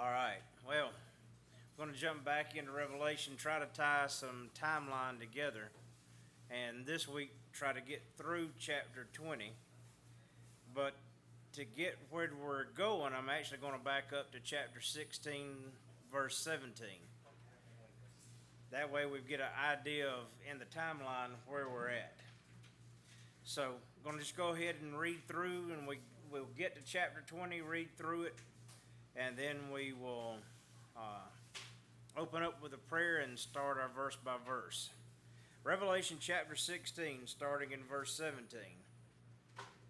All right. Well, I'm going to jump back into Revelation, try to tie some timeline together, and this week try to get through chapter 20. But to get where we're going, I'm actually going to back up to chapter 16, verse 17. That way we get an idea of in the timeline where we're at. So I'm going to just go ahead and read through, and we we'll get to chapter 20, read through it, and then we will uh, open up with a prayer and start our verse by verse. Revelation chapter 16, starting in verse 17.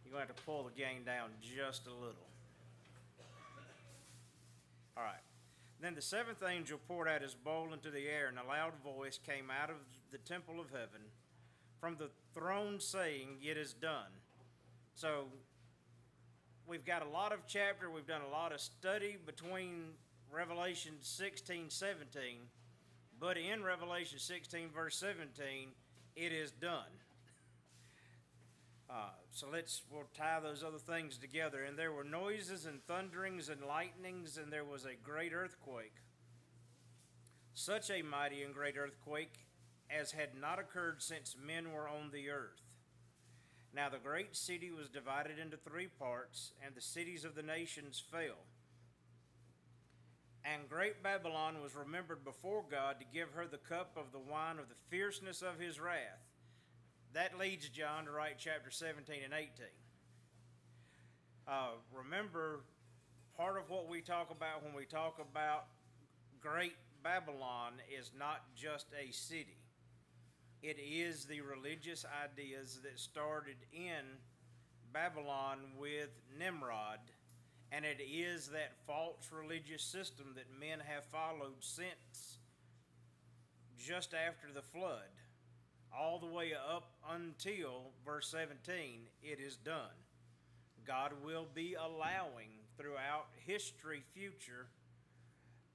You're going to have to pull the gain down just a little. All right. Then the seventh angel poured out his bowl into the air, and a loud voice came out of the temple of heaven from the throne saying, It is done. So we've got a lot of chapter, we've done a lot of study between Revelation 16, 17, but in Revelation 16, verse 17, it is done. Uh, so let's we'll tie those other things together. And there were noises and thunderings and lightnings, and there was a great earthquake. Such a mighty and great earthquake as had not occurred since men were on the earth. Now the great city was divided into three parts, and the cities of the nations fell. And great Babylon was remembered before God to give her the cup of the wine of the fierceness of his wrath that leads John to write chapter 17 and 18. Uh, remember, part of what we talk about when we talk about Great Babylon is not just a city, it is the religious ideas that started in Babylon with Nimrod, and it is that false religious system that men have followed since just after the flood all the way up until verse 17, it is done. God will be allowing throughout history, future,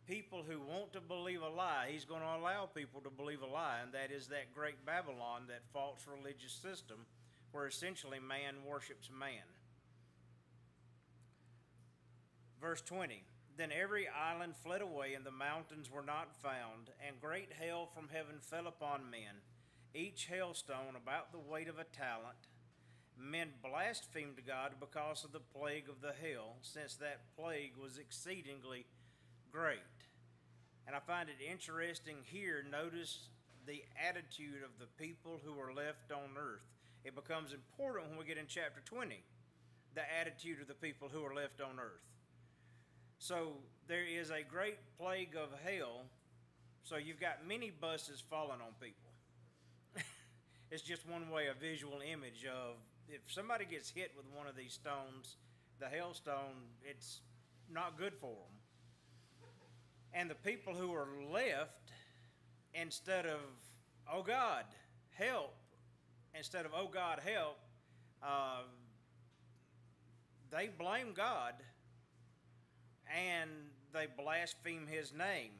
people who want to believe a lie. He's going to allow people to believe a lie, and that is that great Babylon, that false religious system where essentially man worships man. Verse 20 Then every island fled away, and the mountains were not found, and great hail from heaven fell upon men each hailstone about the weight of a talent. Men blasphemed God because of the plague of the hail, since that plague was exceedingly great. And I find it interesting here, notice the attitude of the people who are left on earth. It becomes important when we get in chapter 20, the attitude of the people who are left on earth. So there is a great plague of hail, so you've got many buses falling on people it's just one way, a visual image of if somebody gets hit with one of these stones, the hailstone, it's not good for them. And the people who are left, instead of, oh God, help, instead of, oh God, help, uh, they blame God and they blaspheme his name.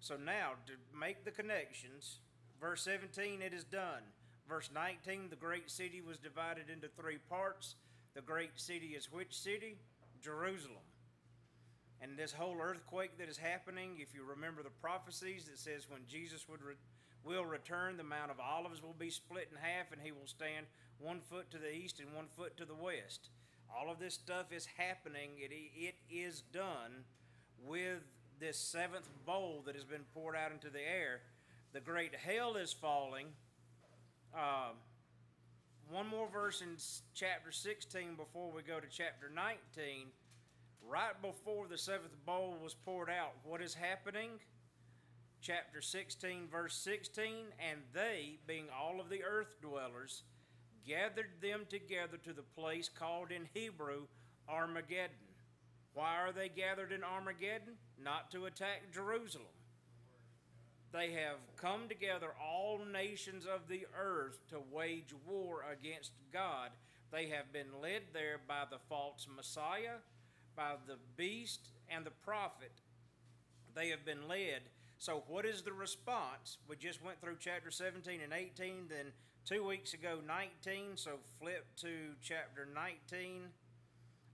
So now, to make the connections, verse 17, it is done. Verse 19 the great city was divided into three parts. The great city is which city? Jerusalem. And this whole earthquake that is happening, if you remember the prophecies that says when Jesus would re- will return, the Mount of Olives will be split in half, and he will stand one foot to the east and one foot to the west. All of this stuff is happening. It, it is done with this seventh bowl that has been poured out into the air. The great hail is falling um, one more verse in chapter 16 before we go to chapter 19. Right before the seventh bowl was poured out, what is happening? Chapter 16, verse 16. And they, being all of the earth dwellers, gathered them together to the place called in Hebrew Armageddon. Why are they gathered in Armageddon? Not to attack Jerusalem they have come together, all nations of the earth, to wage war against God. They have been led there by the false Messiah, by the beast, and the prophet. They have been led. So, what is the response? We just went through chapter 17 and 18, then two weeks ago, 19. So, flip to chapter 19,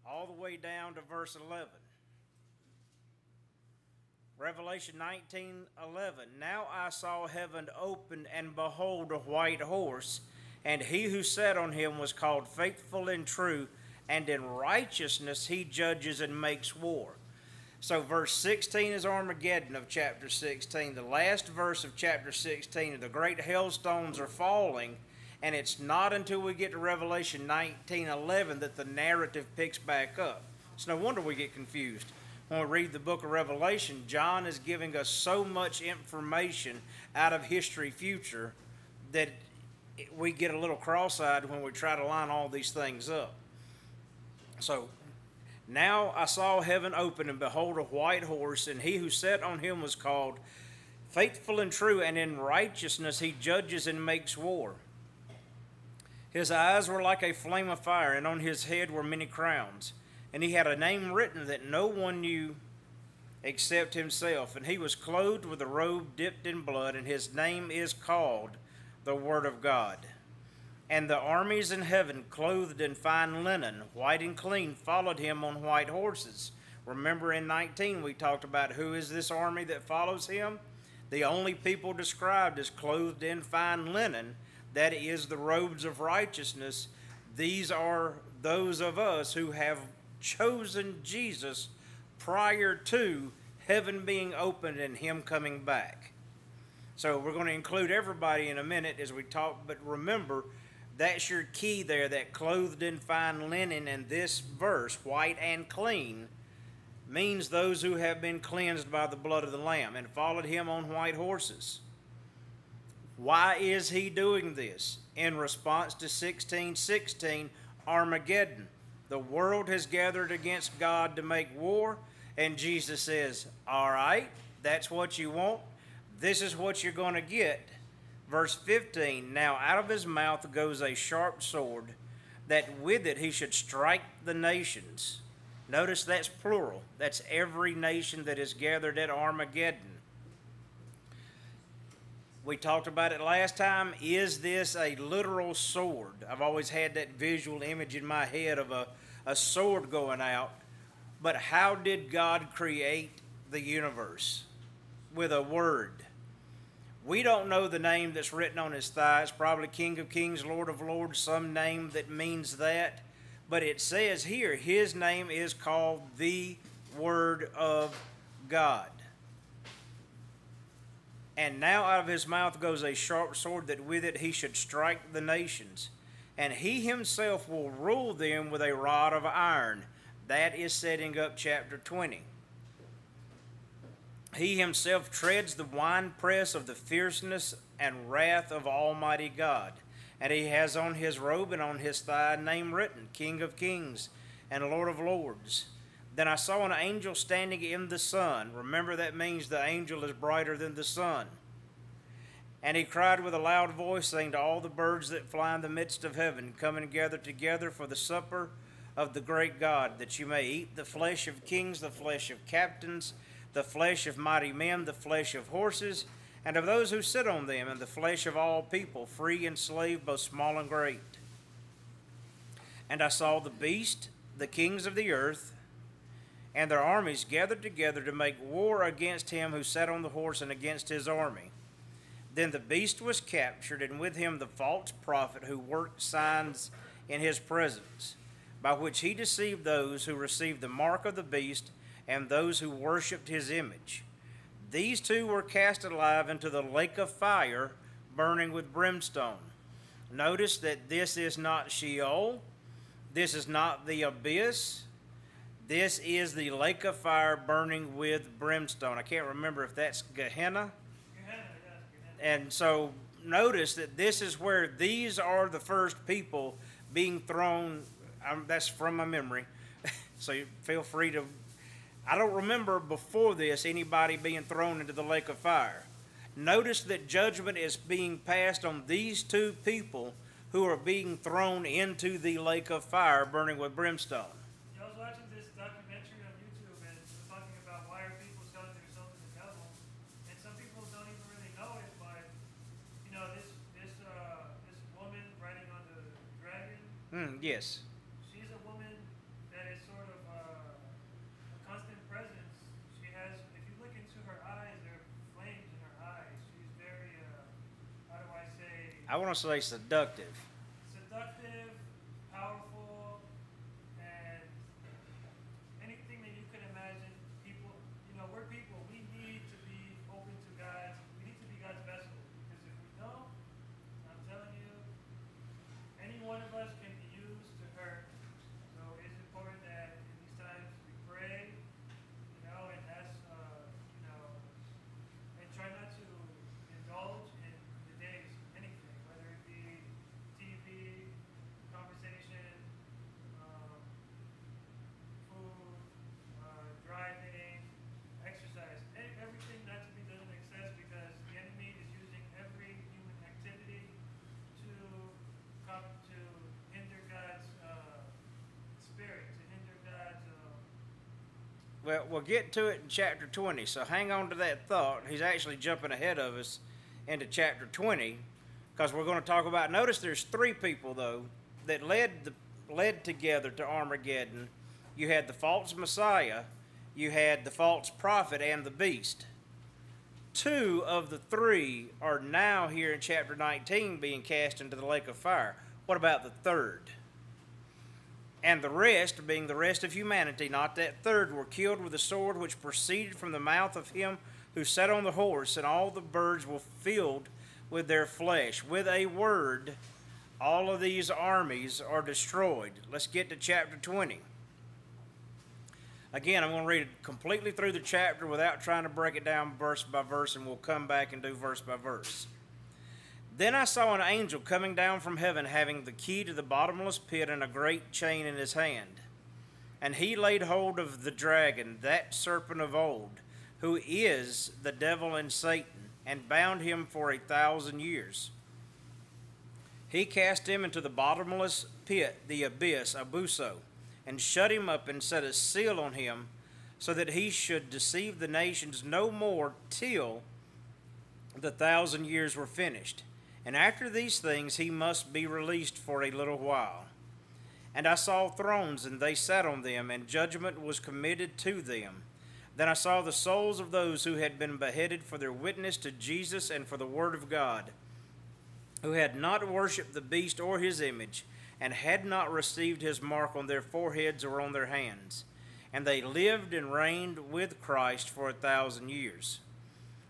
all the way down to verse 11. Revelation 19 11. Now I saw heaven opened, and behold, a white horse, and he who sat on him was called faithful and true, and in righteousness he judges and makes war. So, verse 16 is Armageddon of chapter 16. The last verse of chapter 16, the great hailstones are falling, and it's not until we get to Revelation 19 11 that the narrative picks back up. It's no wonder we get confused when we read the book of Revelation, John is giving us so much information out of history future that we get a little cross eyed when we try to line all these things up. So now I saw heaven open, and behold, a white horse, and he who sat on him was called Faithful and True, and in righteousness he judges and makes war. His eyes were like a flame of fire, and on his head were many crowns and he had a name written that no one knew except himself. And he was clothed with a robe dipped in blood, and his name is called the Word of God. And the armies in heaven, clothed in fine linen, white and clean, followed him on white horses. Remember in 19, we talked about who is this army that follows him? The only people described as clothed in fine linen, that is the robes of righteousness. These are those of us who have chosen Jesus prior to heaven being opened and him coming back. So we're going to include everybody in a minute as we talk, but remember that's your key there that clothed in fine linen and this verse, white and clean, means those who have been cleansed by the blood of the Lamb and followed him on white horses. Why is he doing this? In response to 1616 Armageddon. The world has gathered against God to make war, and Jesus says, All right, that's what you want. This is what you're going to get. Verse 15 Now out of his mouth goes a sharp sword, that with it he should strike the nations. Notice that's plural. That's every nation that is gathered at Armageddon. We talked about it last time. Is this a literal sword? I've always had that visual image in my head of a a sword going out. But how did God create the universe? With a word. We don't know the name that's written on his thigh. It's probably King of Kings, Lord of Lords, some name that means that. But it says here, his name is called the Word of God. And now out of his mouth goes a sharp sword, that with it he should strike the nations and he himself will rule them with a rod of iron. That is setting up chapter 20. He himself treads the winepress of the fierceness and wrath of Almighty God. And he has on his robe and on his thigh a name written King of Kings and Lord of Lords. Then I saw an angel standing in the sun. Remember, that means the angel is brighter than the sun and he cried with a loud voice, saying to all the birds that fly in the midst of heaven, Come and gather together for the supper of the great God, that you may eat the flesh of kings, the flesh of captains, the flesh of mighty men, the flesh of horses, and of those who sit on them, and the flesh of all people, free and slave, both small and great. And I saw the beast, the kings of the earth, and their armies gathered together to make war against him who sat on the horse and against his army. Then the beast was captured, and with him the false prophet who worked signs in his presence, by which he deceived those who received the mark of the beast and those who worshipped his image. These two were cast alive into the lake of fire, burning with brimstone. Notice that this is not Sheol, this is not the abyss. This is the lake of fire burning with brimstone. I can't remember if that's Gehenna and so notice that this is where these are the first people being thrown. Um, that's from my memory. so feel free to. I don't remember before this anybody being thrown into the lake of fire. Notice that judgment is being passed on these two people who are being thrown into the lake of fire burning with brimstone. Mm, yes. She's a woman that is sort of uh, a constant presence. She has, if you look into her I want to say seductive. seductive, powerful, and anything that you can imagine. People, you know, we're people. We need to be open to God. We need to be God's vessel. Because if we don't, I'm telling you, any one of us can be used to hurt. So it's important that in these times we pray, you know, and ask, uh, you know, and try not to indulge in the days anything, whether it be TV, conversation, um, food, uh, driving, exercise, e- everything not to be done in excess because the enemy is using every human activity to come to hinder God's uh, spirit, to hinder God's. Uh, Well, get to it in chapter 20, so hang on to that thought. He's actually jumping ahead of us into chapter 20 because we're going to talk about. Notice there's three people, though, that led, the, led together to Armageddon. You had the false Messiah, you had the false prophet, and the beast. Two of the three are now here in chapter 19 being cast into the lake of fire. What about the third? And the rest, being the rest of humanity, not that third, were killed with a sword which proceeded from the mouth of him who sat on the horse, and all the birds were filled with their flesh. With a word, all of these armies are destroyed. Let's get to chapter 20. Again, I'm going to read it completely through the chapter without trying to break it down verse by verse, and we'll come back and do verse by verse. Then I saw an angel coming down from heaven, having the key to the bottomless pit and a great chain in his hand. And he laid hold of the dragon, that serpent of old, who is the devil and Satan, and bound him for a thousand years. He cast him into the bottomless pit, the abyss, Abuso, and shut him up and set a seal on him, so that he should deceive the nations no more till the thousand years were finished. And after these things he must be released for a little while. And I saw thrones, and they sat on them, and judgment was committed to them. Then I saw the souls of those who had been beheaded for their witness to Jesus and for the word of God, who had not worshipped the beast or his image, and had not received his mark on their foreheads or on their hands. And they lived and reigned with Christ for a thousand years.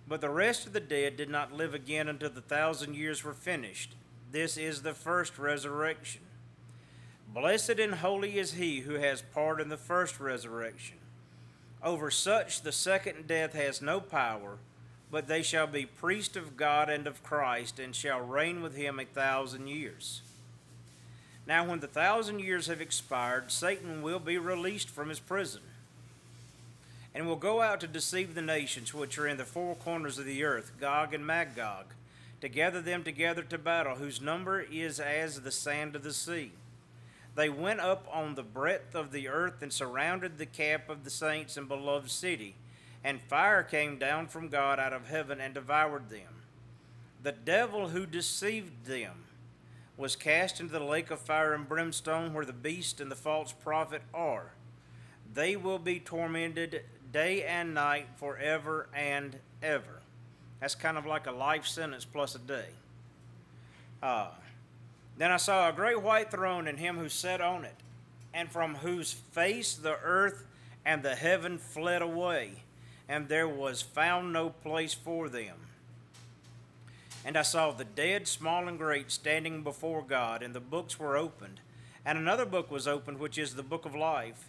But the rest of the dead did not live again until the thousand years were finished. This is the first resurrection. Blessed and holy is he who has part in the first resurrection. Over such the second death has no power, but they shall be priests of God and of Christ, and shall reign with him a thousand years. Now, when the thousand years have expired, Satan will be released from his prison and will go out to deceive the nations which are in the four corners of the earth, Gog and Magog, to gather them together to battle, whose number is as the sand of the sea. They went up on the breadth of the earth and surrounded the camp of the saints and beloved city, and fire came down from God out of heaven and devoured them. The devil who deceived them was cast into the lake of fire and brimstone, where the beast and the false prophet are. They will be tormented day and night forever and ever. That's kind of like a life sentence plus a day. Uh, then I saw a great white throne and him who sat on it, and from whose face the earth and the heaven fled away, and there was found no place for them. And I saw the dead, small and great, standing before God, and the books were opened. And another book was opened, which is the book of life.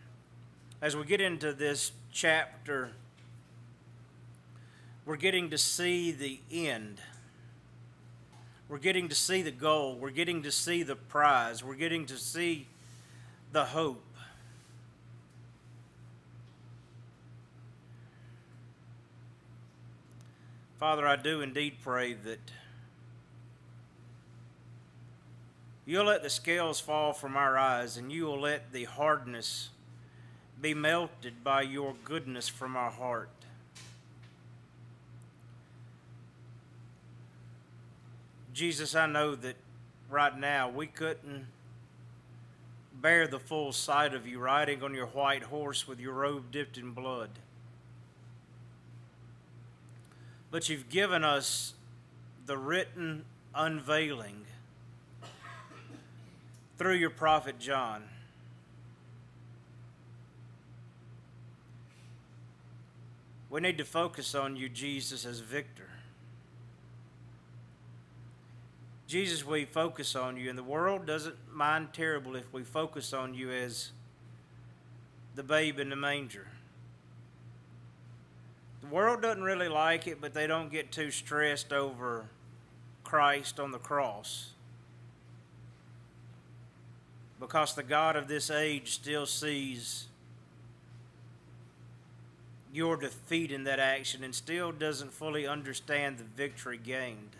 as we get into this chapter, we're getting to see the end. We're getting to see the goal. We're getting to see the prize. We're getting to see the hope. Father, I do indeed pray that You'll let the scales fall from our eyes, and you will let the hardness be melted by your goodness from our heart. Jesus, I know that right now we couldn't bear the full sight of you riding on your white horse with your robe dipped in blood. But you've given us the written unveiling through your prophet John. We need to focus on you, Jesus, as victor. Jesus, we focus on you, and the world doesn't mind terrible if we focus on you as the babe in the manger. The world doesn't really like it, but they don't get too stressed over Christ on the cross. Because the God of this age still sees your defeat in that action and still doesn't fully understand the victory gained.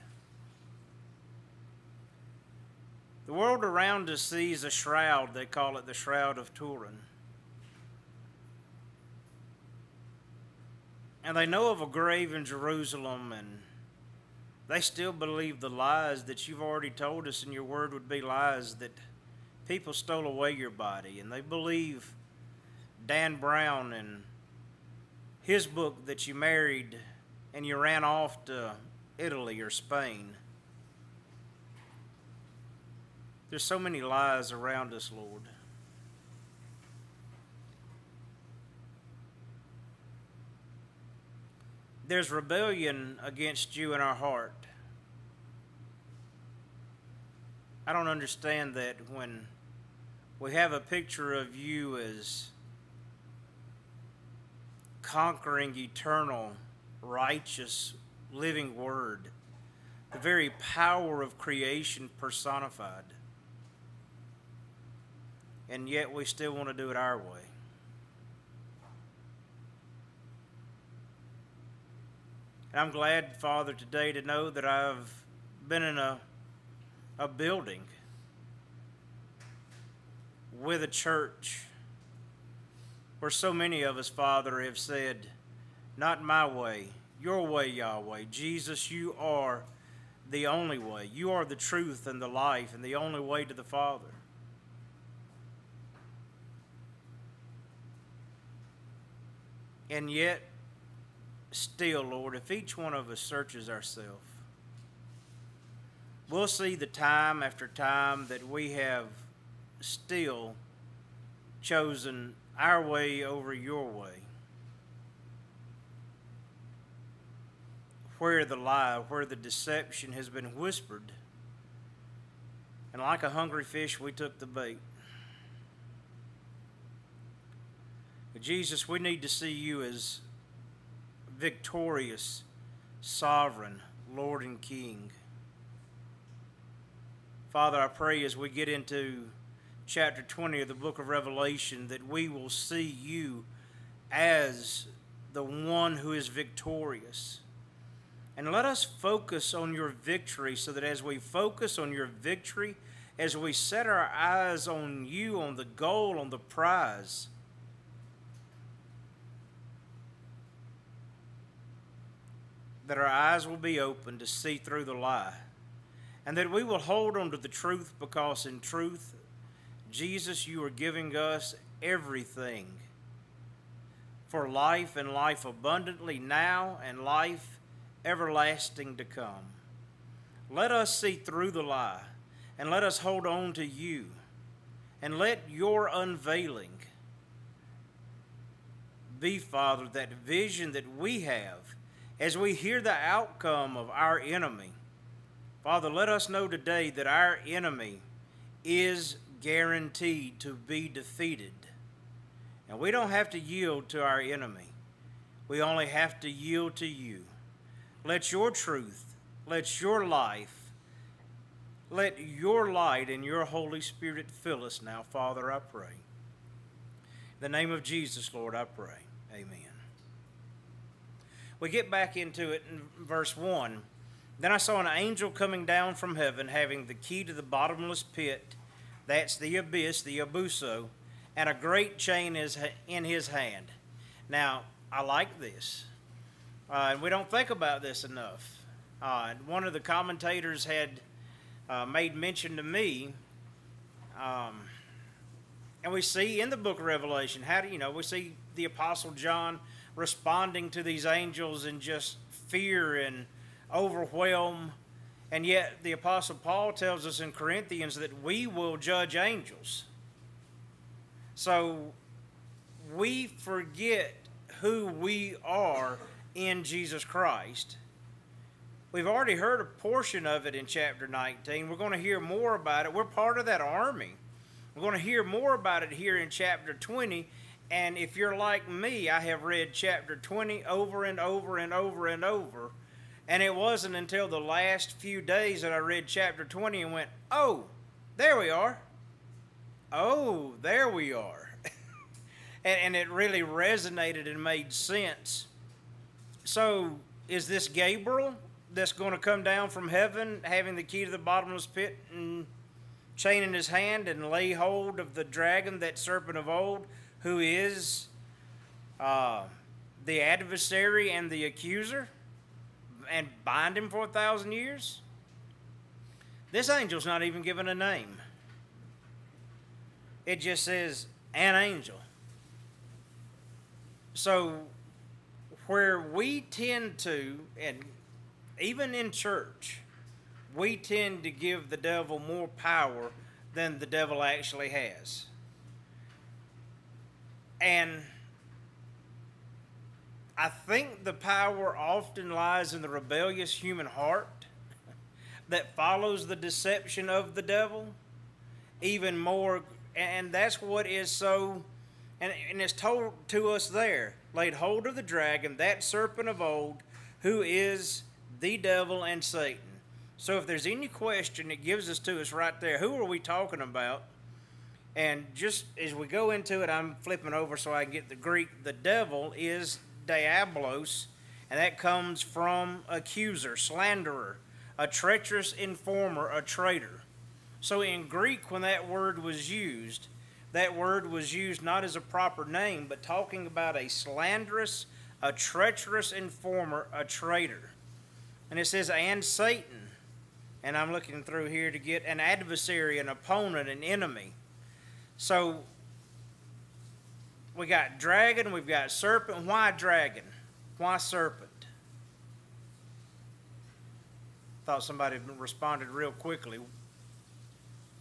The world around us sees a shroud, they call it the Shroud of Turin. And they know of a grave in Jerusalem, and they still believe the lies that you've already told us in your word would be lies that people stole away your body. And they believe Dan Brown and his book that you married and you ran off to Italy or Spain. There's so many lies around us, Lord. There's rebellion against you in our heart. I don't understand that when we have a picture of you as conquering eternal, righteous, living word, the very power of creation personified. And yet we still want to do it our way. And I'm glad, Father, today to know that I've been in a, a building with a church where so many of us, Father, have said, Not my way, your way, Yahweh. Jesus, you are the only way. You are the truth and the life and the only way to the Father. And yet, still, Lord, if each one of us searches ourselves, we'll see the time after time that we have still chosen our way over your way. Where the lie, where the deception has been whispered, and like a hungry fish, we took the bait. But Jesus, we need to see you as victorious, sovereign, Lord and King. Father, I pray as we get into chapter 20 of the book of Revelation that we will see you as the one who is victorious. And let us focus on your victory so that as we focus on your victory, as we set our eyes on you, on the goal, on the prize, that our eyes will be open to see through the lie, and that we will hold on to the truth because in truth, Jesus, you are giving us everything for life and life abundantly now and life everlasting to come. Let us see through the lie and let us hold on to you and let your unveiling be, Father, that vision that we have as we hear the outcome of our enemy, Father, let us know today that our enemy is guaranteed to be defeated. And we don't have to yield to our enemy, we only have to yield to you. Let your truth, let your life, let your light and your Holy Spirit fill us now, Father, I pray. In the name of Jesus, Lord, I pray. Amen we get back into it in verse 1. Then I saw an angel coming down from heaven, having the key to the bottomless pit, that's the abyss, the abuso, and a great chain is in his hand. Now, I like this, uh, and we don't think about this enough. Uh, one of the commentators had uh, made mention to me, um, and we see in the book of Revelation, how do you know, we see the Apostle John responding to these angels in just fear and overwhelm. And yet, the Apostle Paul tells us in Corinthians that we will judge angels. So, we forget who we are in Jesus Christ. We've already heard a portion of it in chapter 19. We're going to hear more about it. We're part of that army. We're going to hear more about it here in chapter 20. And if you're like me, I have read chapter 20 over and over and over and over and it wasn't until the last few days that I read chapter 20 and went, oh, there we are. Oh, there we are. and, and it really resonated and made sense. So, is this Gabriel that's going to come down from heaven having the key to the bottomless pit and chain in his hand and lay hold of the dragon, that serpent of old, who is uh, the adversary and the accuser? And bind him for a thousand years? This angel's not even given a name. It just says an angel. So, where we tend to, and even in church, we tend to give the devil more power than the devil actually has. And I think the power often lies in the rebellious human heart that follows the deception of the devil even more. And that's what is so, and, and it's told to us there laid hold of the dragon, that serpent of old, who is the devil and Satan. So if there's any question, it gives us to us right there. Who are we talking about? And just as we go into it, I'm flipping over so I can get the Greek. The devil is diabolos, and that comes from accuser, slanderer, a treacherous informer, a traitor. So in Greek, when that word was used, that word was used not as a proper name, but talking about a slanderous, a treacherous informer, a traitor. And it says, and Satan. And I'm looking through here to get an adversary, an opponent, an enemy. So we got dragon, we've got serpent. Why dragon? Why serpent? Thought somebody responded real quickly.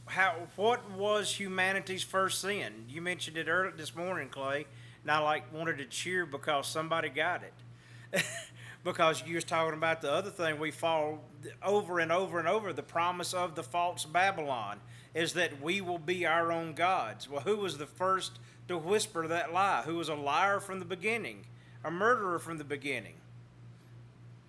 How? What was humanity's first sin? You mentioned it earlier this morning, Clay, and I like wanted to cheer because somebody got it. because you was talking about the other thing we fall over and over and over the promise of the false Babylon is that we will be our own gods. Well, who was the first to whisper that lie, who was a liar from the beginning, a murderer from the beginning.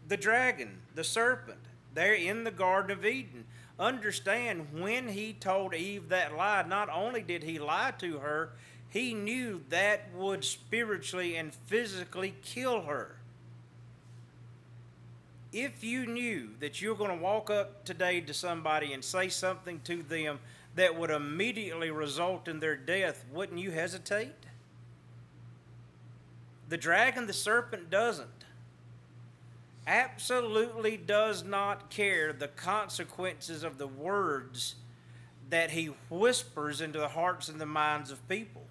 The dragon, the serpent, there in the Garden of Eden. Understand when he told Eve that lie, not only did he lie to her, he knew that would spiritually and physically kill her. If you knew that you're going to walk up today to somebody and say something to them that would immediately result in their death, wouldn't you hesitate? The dragon, the serpent, doesn't. Absolutely does not care the consequences of the words that he whispers into the hearts and the minds of people.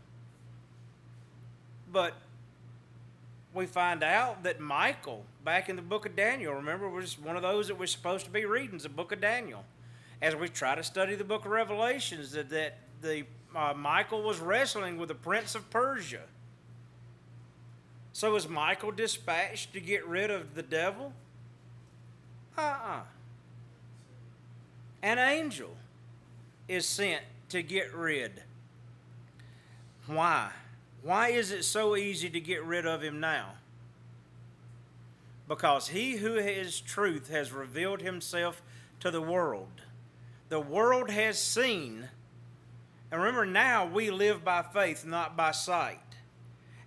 But we find out that Michael, back in the book of Daniel, remember, was one of those that we're supposed to be reading, the book of Daniel as we try to study the book of Revelations, that, that the uh, Michael was wrestling with the prince of Persia. So was Michael dispatched to get rid of the devil? Uh-uh. An angel is sent to get rid. Why? Why is it so easy to get rid of him now? Because he who is truth has revealed himself to the world the world has seen. And remember, now we live by faith, not by sight.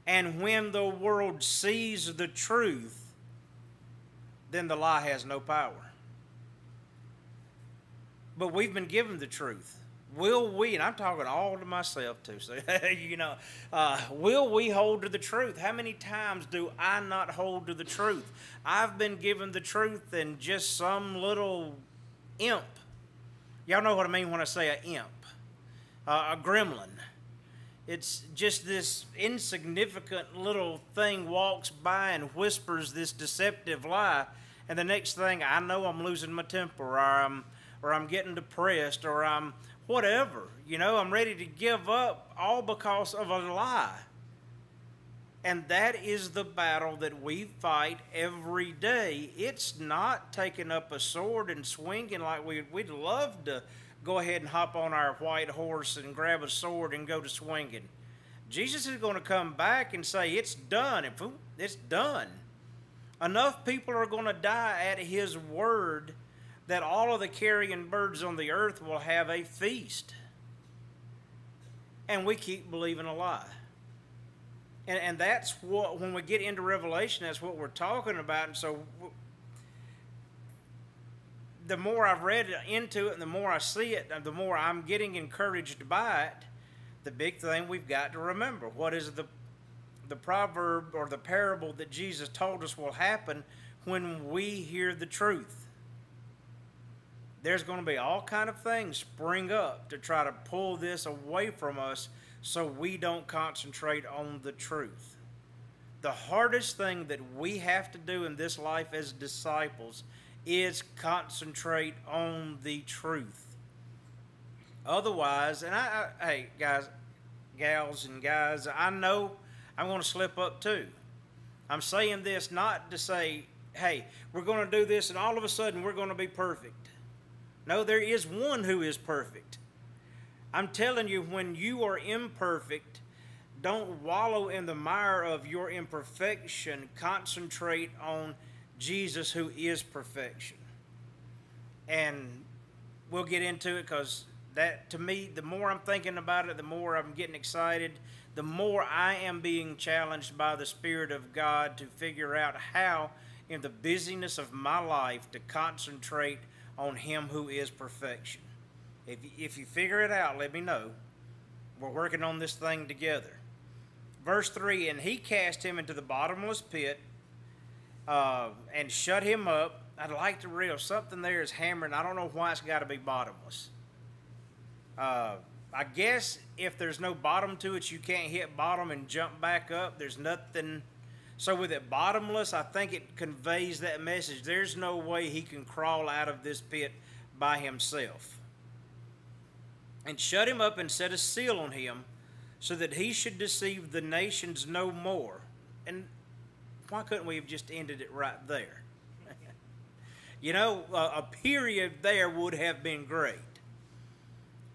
And when the world sees the truth, then the lie has no power. but we've been given the truth. Will we, and I'm talking all to myself too, so you know, uh, will we hold to the truth? How many times do I not hold to the truth? I've been given the truth and just some little imp. Y'all know what I mean when I say a imp, uh, a gremlin. It's just this insignificant little thing walks by and whispers this deceptive lie, and the next thing I know, I'm losing my temper, or I'm, or I'm getting depressed, or I'm whatever. You know, I'm ready to give up all because of a lie. And that is the battle that we fight every day. It's not taking up a sword and swinging like we, we'd love to go ahead and hop on our white horse and grab a sword and go to swinging. Jesus is going to come back and say, It's done. It's done. Enough people are going to die at his word that all of the carrion birds on the earth will have a feast. And we keep believing a lie. And, and that's what, when we get into Revelation, that's what we're talking about. And so the more I've read into it and the more I see it, the more I'm getting encouraged by it. The big thing we've got to remember what is the, the proverb or the parable that Jesus told us will happen when we hear the truth there's going to be all kind of things spring up to try to pull this away from us so we don't concentrate on the truth. The hardest thing that we have to do in this life as disciples is concentrate on the truth. Otherwise, and I, I hey guys, gals and guys, I know I'm going to slip up too. I'm saying this not to say, hey, we're going to do this and all of a sudden we're going to be perfect. No, there is one who is perfect. I'm telling you, when you are imperfect, don't wallow in the mire of your imperfection. Concentrate on Jesus, who is perfection. And we'll get into it because that, to me, the more I'm thinking about it, the more I'm getting excited, the more I am being challenged by the Spirit of God to figure out how, in the busyness of my life, to concentrate on Him who is perfection. If, if you figure it out, let me know. We're working on this thing together. Verse 3 And he cast him into the bottomless pit uh, and shut him up. I'd like to real something there is hammering. I don't know why it's got to be bottomless. Uh, I guess if there's no bottom to it, you can't hit bottom and jump back up. There's nothing so with it bottomless, I think it conveys that message. There's no way he can crawl out of this pit by himself. And shut him up and set a seal on him so that he should deceive the nations no more. And why couldn't we have just ended it right there? you know, a, period there would have been great.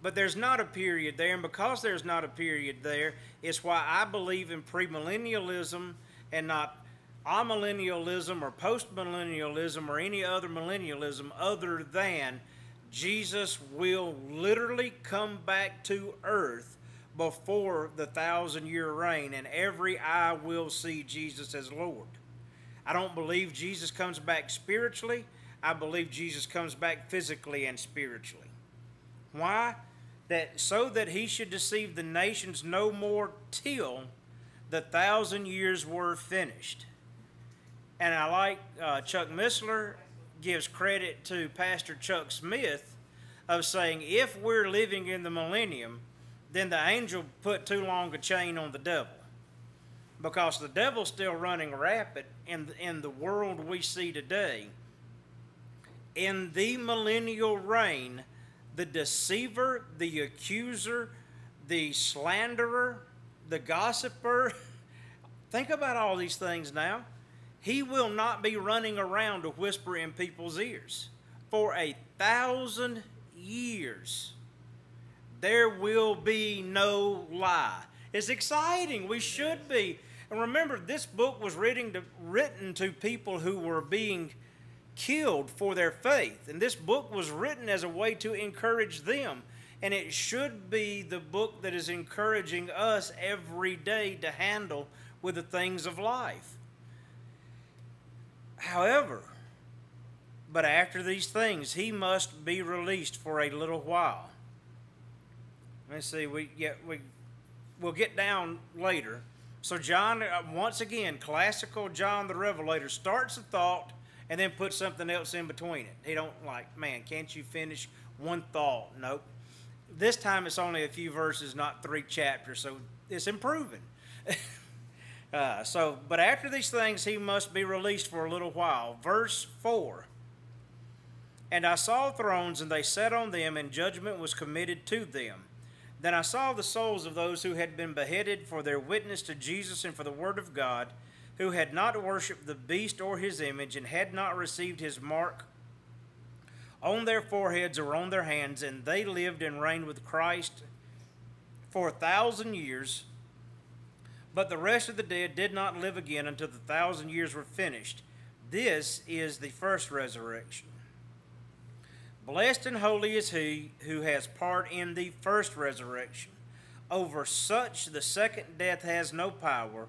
But there's not a period there, and because there's not a period there, it's why I believe in premillennialism and not amillennialism or postmillennialism or any other millennialism other than Jesus will literally come back to earth before the thousand year reign, and every eye will see Jesus as Lord. I don't believe Jesus comes back spiritually. I believe Jesus comes back physically and spiritually. Why? That so that he should deceive the nations no more till the thousand years were finished. And I like uh, Chuck Missler gives credit to Pastor Chuck Smith of saying if we're living in the millennium, then the angel put too long a chain on the devil. Because the devil's still running rapid in, in the world we see today. In the millennial reign, the deceiver, the accuser, the slanderer, the gossiper. Think about all these things now. He will not be running around to whisper in people's ears. For a thousand years, there will be no lie. It's exciting. We should be. And remember, this book was written to, written to people who were being killed for their faith. And this book was written as a way to encourage them and it should be the book that is encouraging us every day to handle with the things of life. However, But after these things, he must be released for a little while. Let's see, we yeah, we we'll get down later. So John, uh, once again, classical John the Revelator starts a thought and then puts something else in between it. He don't like, man, can't you finish one thought? Nope. This time it's only a few verses, not three chapters, so it's improving. uh, so, but after these things, he must be released for a little while. Verse four. And I saw thrones, and they sat on them, and judgment was committed to them. Then I saw the souls of those who had been beheaded for their witness to Jesus and for the word of God, who had not worshipped the beast or his image, and had not received his mark on their foreheads or on their hands, and they lived and reigned with Christ for a thousand years. But the rest of the dead did not live again until the thousand years were finished. This is the first resurrection. Blessed and holy is he who has part in the first resurrection. Over such the second death has no power,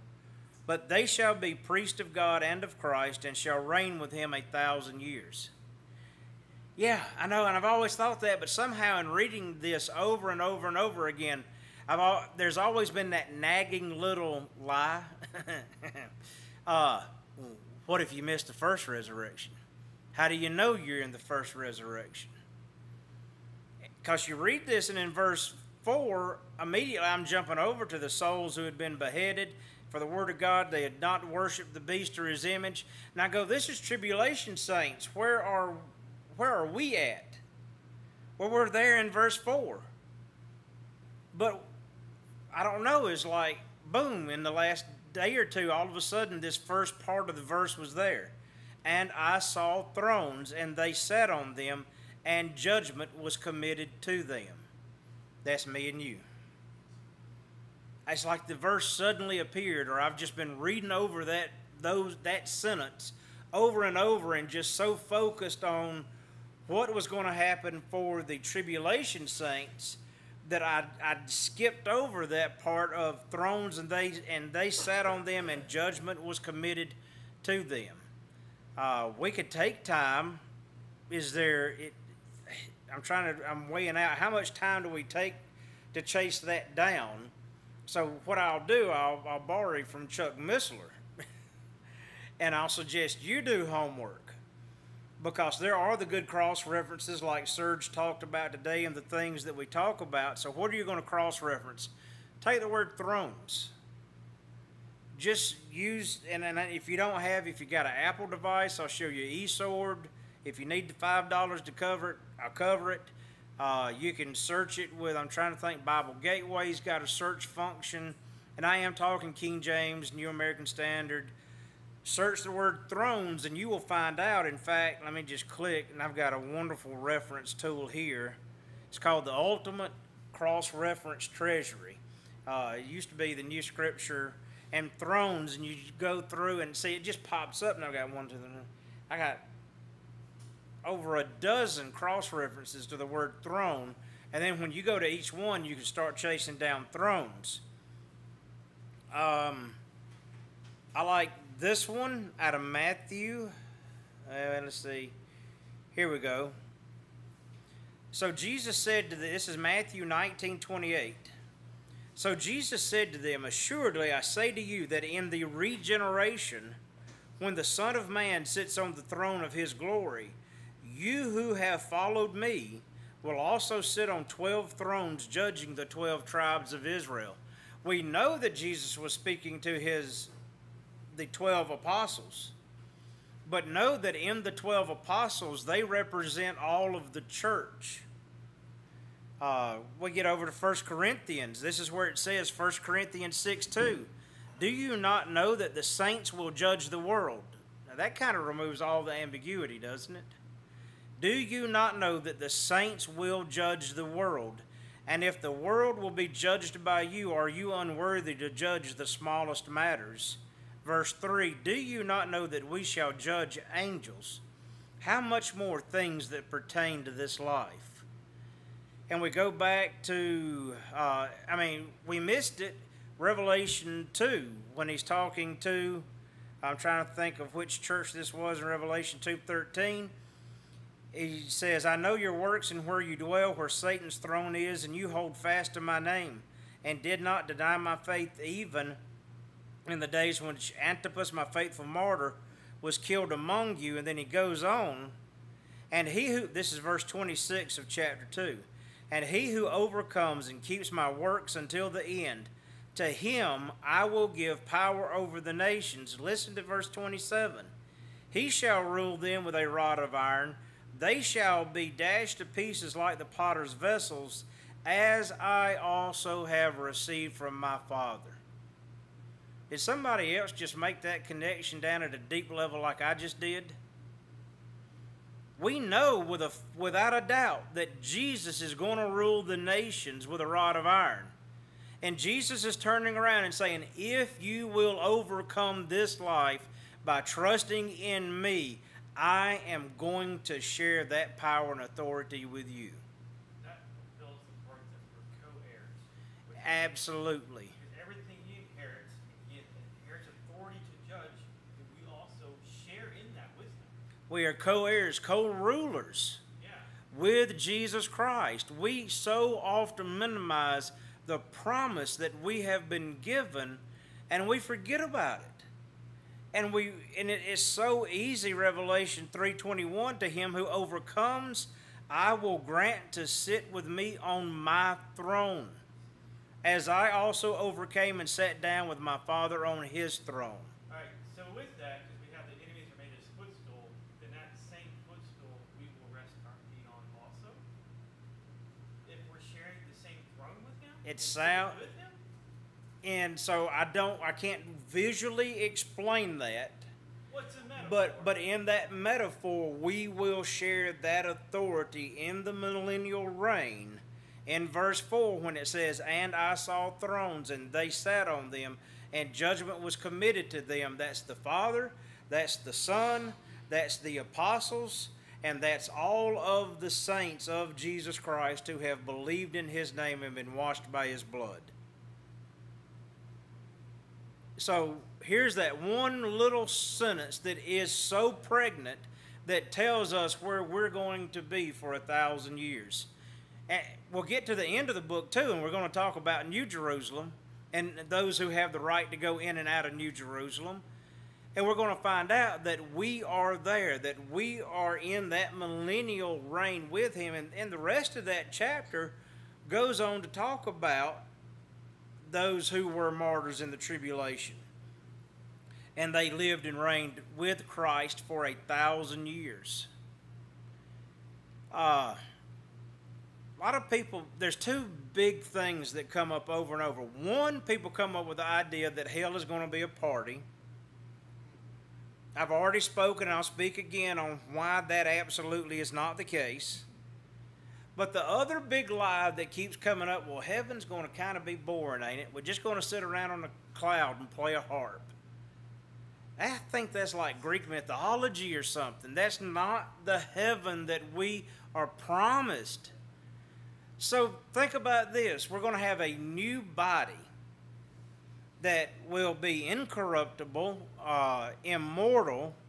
but they shall be priests of God and of Christ, and shall reign with him a thousand years. Yeah, I know, and I've always thought that, but somehow in reading this over and over and over again, I've al- there's always been that nagging little lie. uh, what if you missed the first resurrection? How do you know you're in the first resurrection? Because you read this, and in verse 4, immediately I'm jumping over to the souls who had been beheaded for the word of God. They had not worshiped the beast or his image. And I go, This is tribulation saints. Where are, where are we at? Well, we're there in verse 4. But I don't know, it's like, boom, in the last day or two, all of a sudden, this first part of the verse was there and I saw thrones, and they sat on them, and judgment was committed to them. That's me and you. It's like the verse suddenly appeared, or I've just been reading over that those that sentence over and over, and just so focused on what was going to happen for the tribulation saints that I I skipped over that part of thrones, and they and they sat on them, and judgment was committed to them. Uh, we could take time. Is there? It, I'm trying to. I'm weighing out how much time do we take to chase that down. So what I'll do, I'll, I'll borrow from Chuck Missler, and I'll suggest you do homework because there are the good cross references like Serge talked about today and the things that we talk about. So what are you going to cross reference? Take the word thrones. Just use and, and if you don't have if you got an apple device i'll show you esword. If you need the five dollars to cover it i'll cover it. Uh, you can search it with i'm trying to think bible gateway's got a search function. And i am talking king james new american standard search the word thrones and you will find out in fact let me just click and i've got a wonderful reference tool here it's called the ultimate cross reference treasury uh, it used to be the new scripture and thrones, and you go through and see it just pops up. And I've got one to the, I got over a dozen cross references to the word throne, and then when you go to each one, you can start chasing down thrones. Um, I like this one out of Matthew. Uh, let's see. Here we go. So Jesus said to the, this is Matthew 19 28. So Jesus said to them, Assuredly I say to you that in the regeneration, when the Son of Man sits on the throne of his glory, you who have followed me will also sit on 12 thrones judging the 12 tribes of Israel. We know that Jesus was speaking to his the 12 apostles. But know that in the 12 apostles they represent all of the church. Uh, we get over to 1 Corinthians. This is where it says, 1 Corinthians 6 2. Do you not know that the saints will judge the world? Now, that kind of removes all the ambiguity, doesn't it? Do you not know that the saints will judge the world? And if the world will be judged by you, are you unworthy to judge the smallest matters? Verse 3 Do you not know that we shall judge angels? How much more things that pertain to this life? and we go back to, uh, I mean, we missed it, Revelation 2, when he's talking to, I'm trying to think of which church this was in Revelation 2.13. He says, I know your works and where you dwell, where Satan's throne is, and you hold fast to my name, and did not deny my faith even in the days when Antipas, my faithful martyr, was killed among you. And then he goes on, and he who, this is verse 26 of chapter 2, and he who overcomes and keeps my works until the end, to him I will give power over the nations. Listen to verse 27. He shall rule them with a rod of iron. They shall be dashed to pieces like the potter's vessels, as I also have received from my Father. Did somebody else just make that connection down at a deep level like I just did? We know with a, without a doubt that Jesus is going to rule the nations with a rod of iron. And Jesus is turning around and saying, If you will overcome this life by trusting in me, I am going to share that power and authority with you. That fulfills the part that we're co-heirs. with him. Absolutely. Because everything he inherits, he inherits authority to judge, and we also share in that wisdom. We are co heirs, co rulers with Jesus Christ. We so often minimize the promise that we have been given and we forget about it. And we and it is so easy Revelation 3:21 to him who overcomes I will grant to sit with me on my throne as I also overcame and sat down with my father on his throne. All right. So with that, because we have the enemies are made his footstool, then that same footstool we will rest our feet on also. If we're sharing the same throne with him, It and sound- sitting with him. And so I don't I can't visually explain that. But but in that metaphor, we will share that authority in the millennial reign. In verse four, when it says, "And I saw thrones, and they sat on them, and judgment was committed to them." That's the Father, that's the Son, that's the apostles, and that's all of the saints of Jesus Christ who have believed in His name and been washed by His blood. So here's that one little sentence that is so pregnant that tells us where we're going to be for a thousand years. And we'll get to the end of the book too, and we're going to talk about New Jerusalem and those who have the right to go in and out of New Jerusalem. And we're going to find out that we are there, that we are in that millennial reign with Him. And, and the rest of that chapter goes on to talk about those who were martyrs in the tribulation. And they lived and reigned with Christ for a thousand years. Uh, a lot of people, there's two big things that come up over and over. One, people come up with the idea that hell is going to be a party. I've already spoken, I'll speak again on why that absolutely is not the case. But the other big lie that keeps coming up, well, heaven's going to kind of be boring, ain't it? We're just going to sit around on a cloud and play a harp. I think that's like Greek mythology or something. That's not the heaven that we are promised. So think about this we're going to have a new body that will be incorruptible, uh, immortal.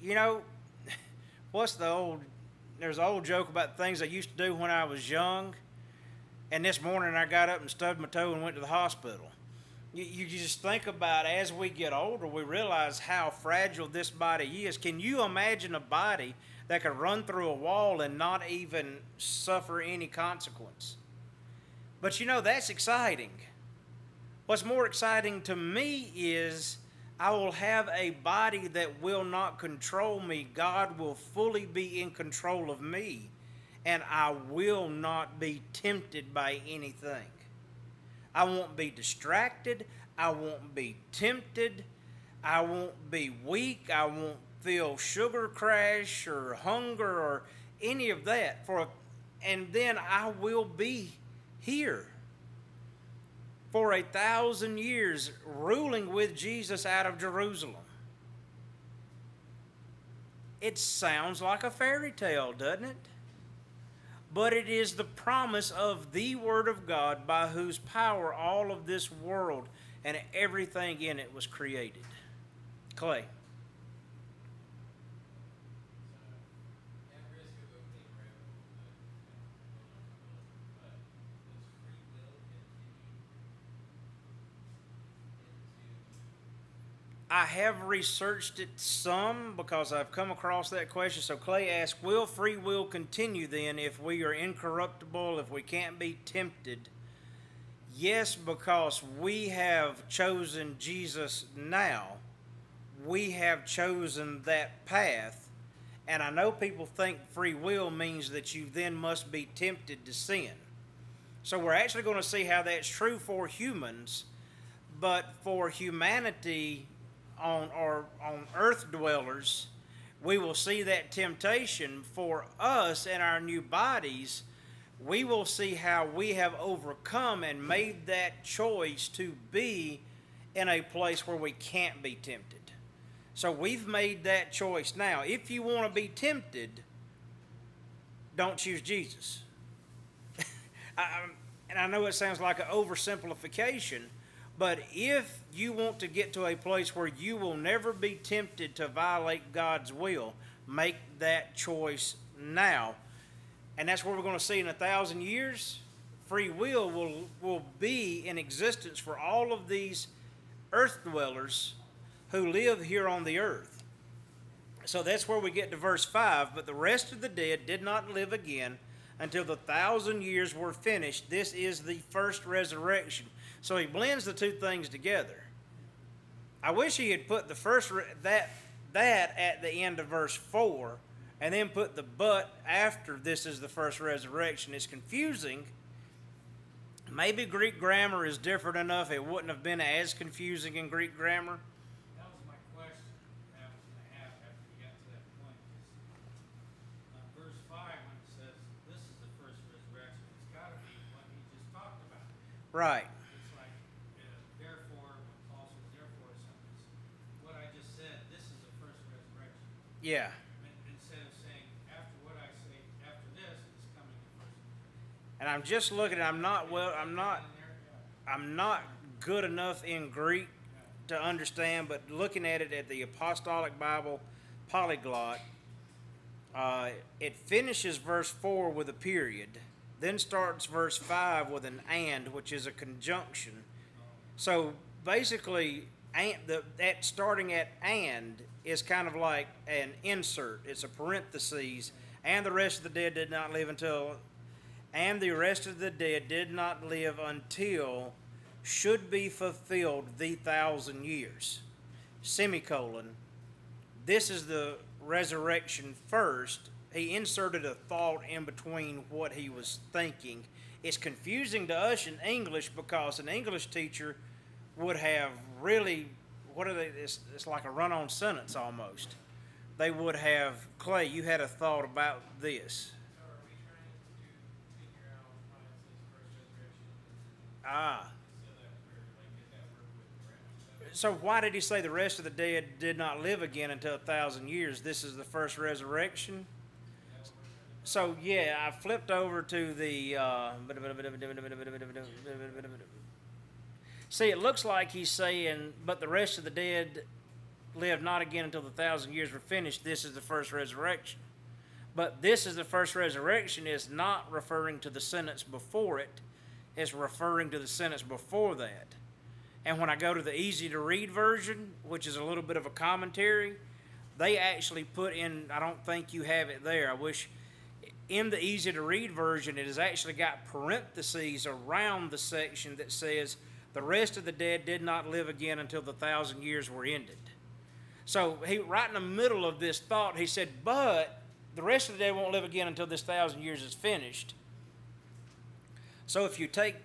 You know, what's the old there's an old joke about things I used to do when I was young. And this morning I got up and stubbed my toe and went to the hospital. You, you just think about as we get older, we realize how fragile this body is. Can you imagine a body that could run through a wall and not even suffer any consequence? But you know, that's exciting. What's more exciting to me is I will have a body that will not control me. God will fully be in control of me, and I will not be tempted by anything. I won't be distracted. I won't be tempted. I won't be weak. I won't feel sugar crash or hunger or any of that. For and then I will be here for a thousand years, ruling with Jesus out of Jerusalem. It sounds like a fairy tale, doesn't it? But it is the promise of the Word of God by whose power all of this world and everything in it was created. Clay. I have researched it some because I've come across that question. So Clay asked, Will free will continue then if we are incorruptible, if we can't be tempted? Yes, because we have chosen Jesus now. We have chosen that path. And I know people think free will means that you then must be tempted to sin. So we're actually going to see how that's true for humans, but for humanity on or on earth dwellers, we will see that temptation for us and our new bodies. We will see how we have overcome and made that choice to be in a place where we can't be tempted. So we've made that choice now. If you want to be tempted, don't choose Jesus. I, and I know it sounds like an oversimplification, but if you want to get to a place where you will never be tempted to violate God's will, make that choice now. And that's what we're going to see in a thousand years. Free will will, will be in existence for all of these earth dwellers who live here on the earth. So that's where we get to verse 5. But the rest of the dead did not live again until the thousand years were finished. This is the first resurrection. So he blends the two things together. I wish he had put the first re- that that at the end of verse 4 and then put the but after this is the first resurrection. It's confusing. Maybe Greek grammar is different enough it wouldn't have been as confusing in Greek grammar. That Yeah. Instead of saying, after what I say, after this, is coming first. And I'm just looking I'm not well I'm not I'm not good enough in Greek to understand, but looking at it at the Apostolic Bible Polyglot, uh, it finishes verse 4 with a period, then starts verse 5 with an and, which is a conjunction. So basically, and, the, that starting at and is kind of like an insert, it's a parenthesis, and the rest of the dead did not live until and the rest of the dead did not live until should be fulfilled the thousand years. Semicolon. This is the resurrection first. He inserted a thought in between what he was thinking. It's confusing to us in English because an English teacher would have really, what are they? It's, it's like a run on sentence almost. They would have, Clay, you had a thought about this. Ah. So why did he say the rest of the dead did not live again until a thousand years? This is the first resurrection. So yeah, I flipped over to the. Uh, see, it looks like he's saying, "But the rest of the dead live not again until the thousand years were finished." This is the first resurrection. But this is the first resurrection is not referring to the sentence before it. It's referring to the sentence before that. And when I go to the easy to read version, which is a little bit of a commentary, they actually put in, I don't think you have it there. I wish in the easy to read version, it has actually got parentheses around the section that says, the rest of the dead did not live again until the thousand years were ended. So he, right in the middle of this thought, he said, but the rest of the dead won't live again until this thousand years is finished. So if you take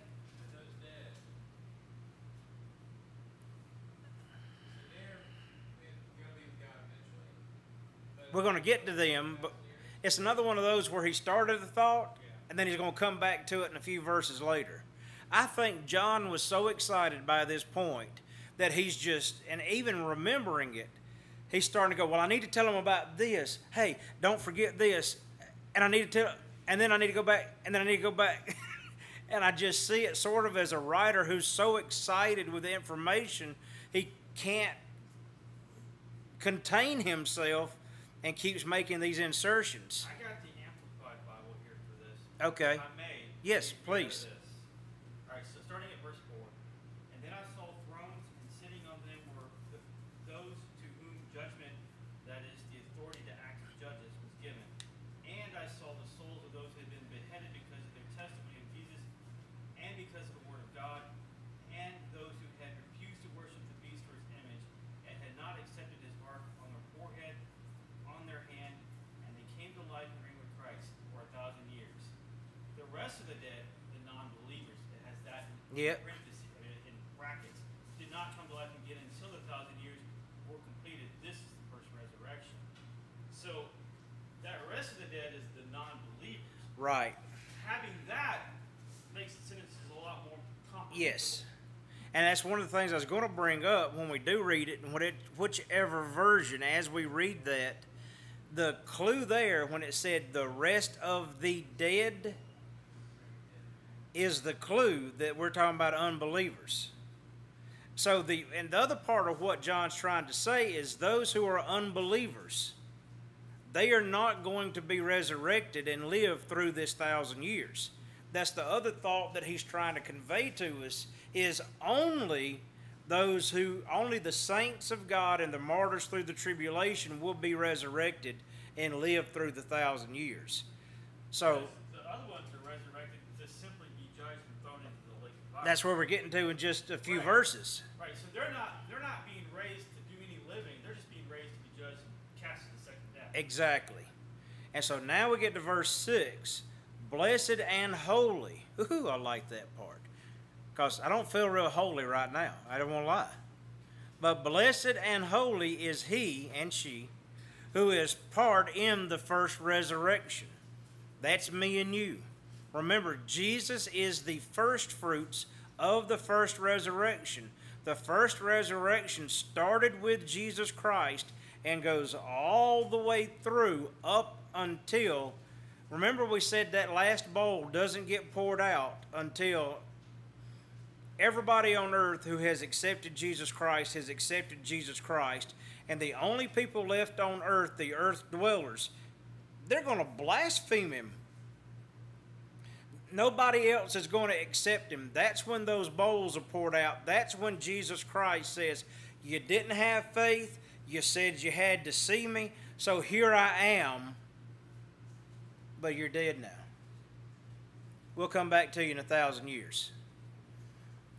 we're going to get to them, but it's another one of those where he started the thought and then he's going to come back to it in a few verses later. I think John was so excited by this point that he's just, and even remembering it, he's starting to go, Well, I need to tell him about this. Hey, don't forget this. And I need to tell, and then I need to go back, and then I need to go back. and I just see it sort of as a writer who's so excited with the information, he can't contain himself and keeps making these insertions. I got the Amplified Bible here for this. Okay. If I may. Yes, please. this. All right, so starting at verse 4. And then I saw thrones, and sitting on them were th- those rest of the dead, the non-believers, it has that in Yep. parentheses, I mean, in brackets, did not come to life again until the thousand years were completed. This is the first resurrection. So that rest of the dead is the non-believers. Right. Having that makes the sentences a lot more comprehensible. Yes. And that's one of the things I was going to bring up when we do read it, and what it, whichever version, as we read that, the clue there when it said the rest of the dead is the clue that we're talking about unbelievers. So the and the other part of what John's trying to say is those who are unbelievers, they are not going to be resurrected and live through this thousand years. That's the other thought that he's trying to convey to us is only those who only the saints of God and the martyrs through the tribulation will be resurrected and live through the thousand years. So Because the other ones are resurrected to simply be judged and thrown into the lake of fire. That's where we're getting to in just a few Right. verses. Right, so they're not they're not being raised to do any living. They're just being raised to be judged and cast to the second death. Exactly. And so now we get to verse 6. Blessed and holy. Ooh, I like that part. Because I don't feel real holy right now. I don't want to lie. But blessed and holy is he and she who is part in the first resurrection. That's me and you. Remember, Jesus is the first fruits of the first resurrection. The first resurrection started with Jesus Christ and goes all the way through up until. Remember, we said that last bowl doesn't get poured out until everybody on earth who has accepted Jesus Christ has accepted Jesus Christ. And the only people left on earth, the earth dwellers, they're going to blaspheme him. Nobody else is going to accept him. That's when those bowls are poured out. That's when Jesus Christ says, You didn't have faith. You said you had to see me. So here I am. But you're dead now. We'll come back to you in a thousand years.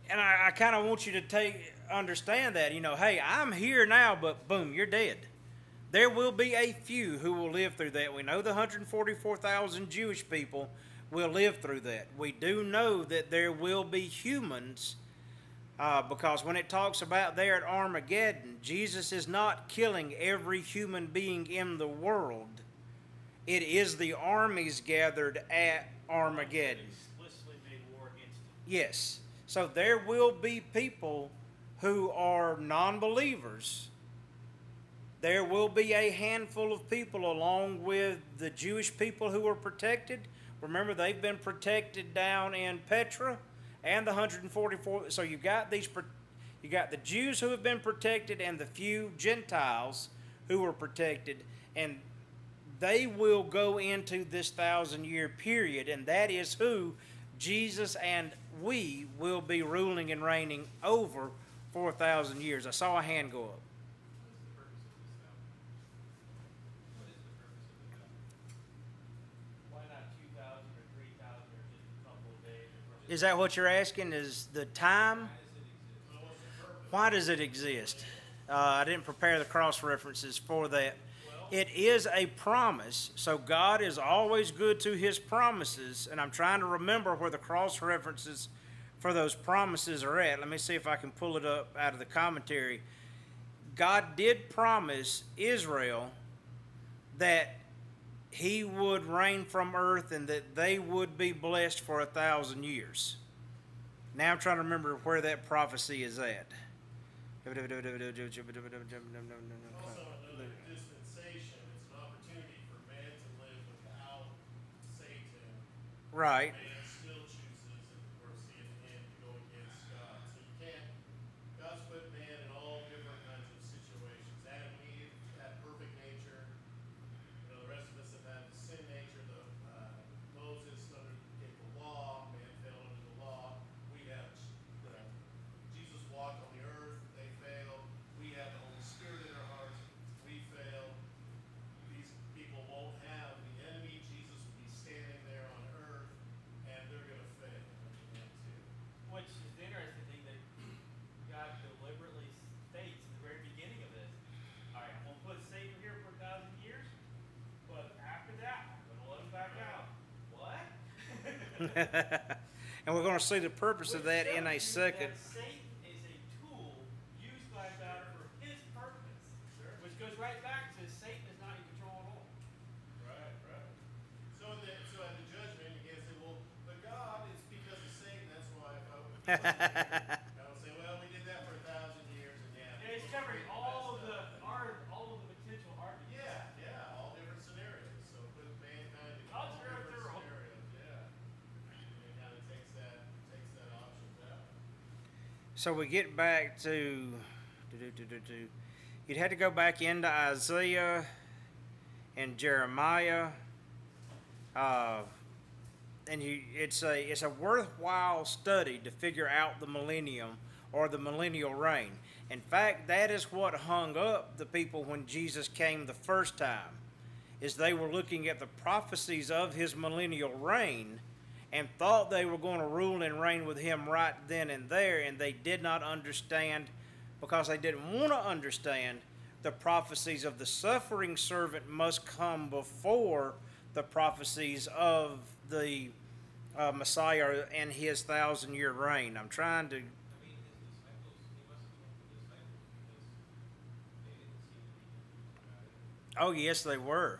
And I, I kind of want you to take understand that. You know, hey, I'm here now, but boom, you're dead. There will be a few who will live through that. We know the 144,000 Jewish people will live through that. We do know that there will be humans uh, because when it talks about there at Armageddon, Jesus is not killing every human being in the world. It is the armies gathered at Armageddon. Explicitly made war against him. Yes. So there will be people who are non believers. There will be a handful of people, along with the Jewish people who are protected. Remember, they've been protected down in Petra and the 144. So you got these, you got the Jews who have been protected and the few Gentiles who were protected, and they will go into this thousand year period, and that is who Jesus and we will be ruling and reigning over for a thousand years. I saw a hand go up. Why not two thousand or three thousand or just a couple of days? or Is that what you're asking? Is the time? Why does it exist? Uh, I didn't prepare the cross references for that. It is a promise, so God is always good to his promises, and I'm trying to remember where the cross references for those promises are at. Let me see if I can pull it up out of the commentary. God did promise Israel that he would reign from earth and that they would be blessed for a thousand years. Now I'm trying to remember where that prophecy is at. Also another dispensation, it's an opportunity for man to live without Satan. Right. Man still chooses, and we're seeing him go against God. So you can't, God's put man in all different kinds of situations. Adam and Eve had perfect nature. You know, the rest of us have had the sin nature, the, uh, Moses undergave the law, man fell under the law. We have, uh, Jesus walked on the earth, they failed. We have the Holy Spirit in our hearts, we failed. These people won't have the enemy, Jesus will be standing there on earth, and we're going to see the purpose of that in a second. that Satan is a tool used by God for his purpose. Sure. Which goes right back to Satan is not in control at all. Right, right. So in the, so at the judgment, you can't say, well, but God, it's because of Satan, that's why I vote. I don't say, well, we did that for a thousand years and yeah. And it's people covering agree, all of that's the not- art, all of the potential arguments. Yeah, yeah, all different scenarios, so put mankind in I'll all throw it different through. scenarios, yeah. And it kinda takes that, takes that options out. So we get back to, do, do, do, you'd have to go back into Isaiah and Jeremiah. Uh, and you, it's a, it's a worthwhile study to figure out the millennium or the millennial reign. In fact, that is what hung up the people when Jesus came the first time, is they were looking at the prophecies of his millennial reign and thought they were going to rule and reign with him right then and there, and they did not understand because they didn't want to understand the prophecies of the suffering servant must come before the prophecies of the uh, Messiah and his thousand year reign. I'm trying to. Oh, yes, they were.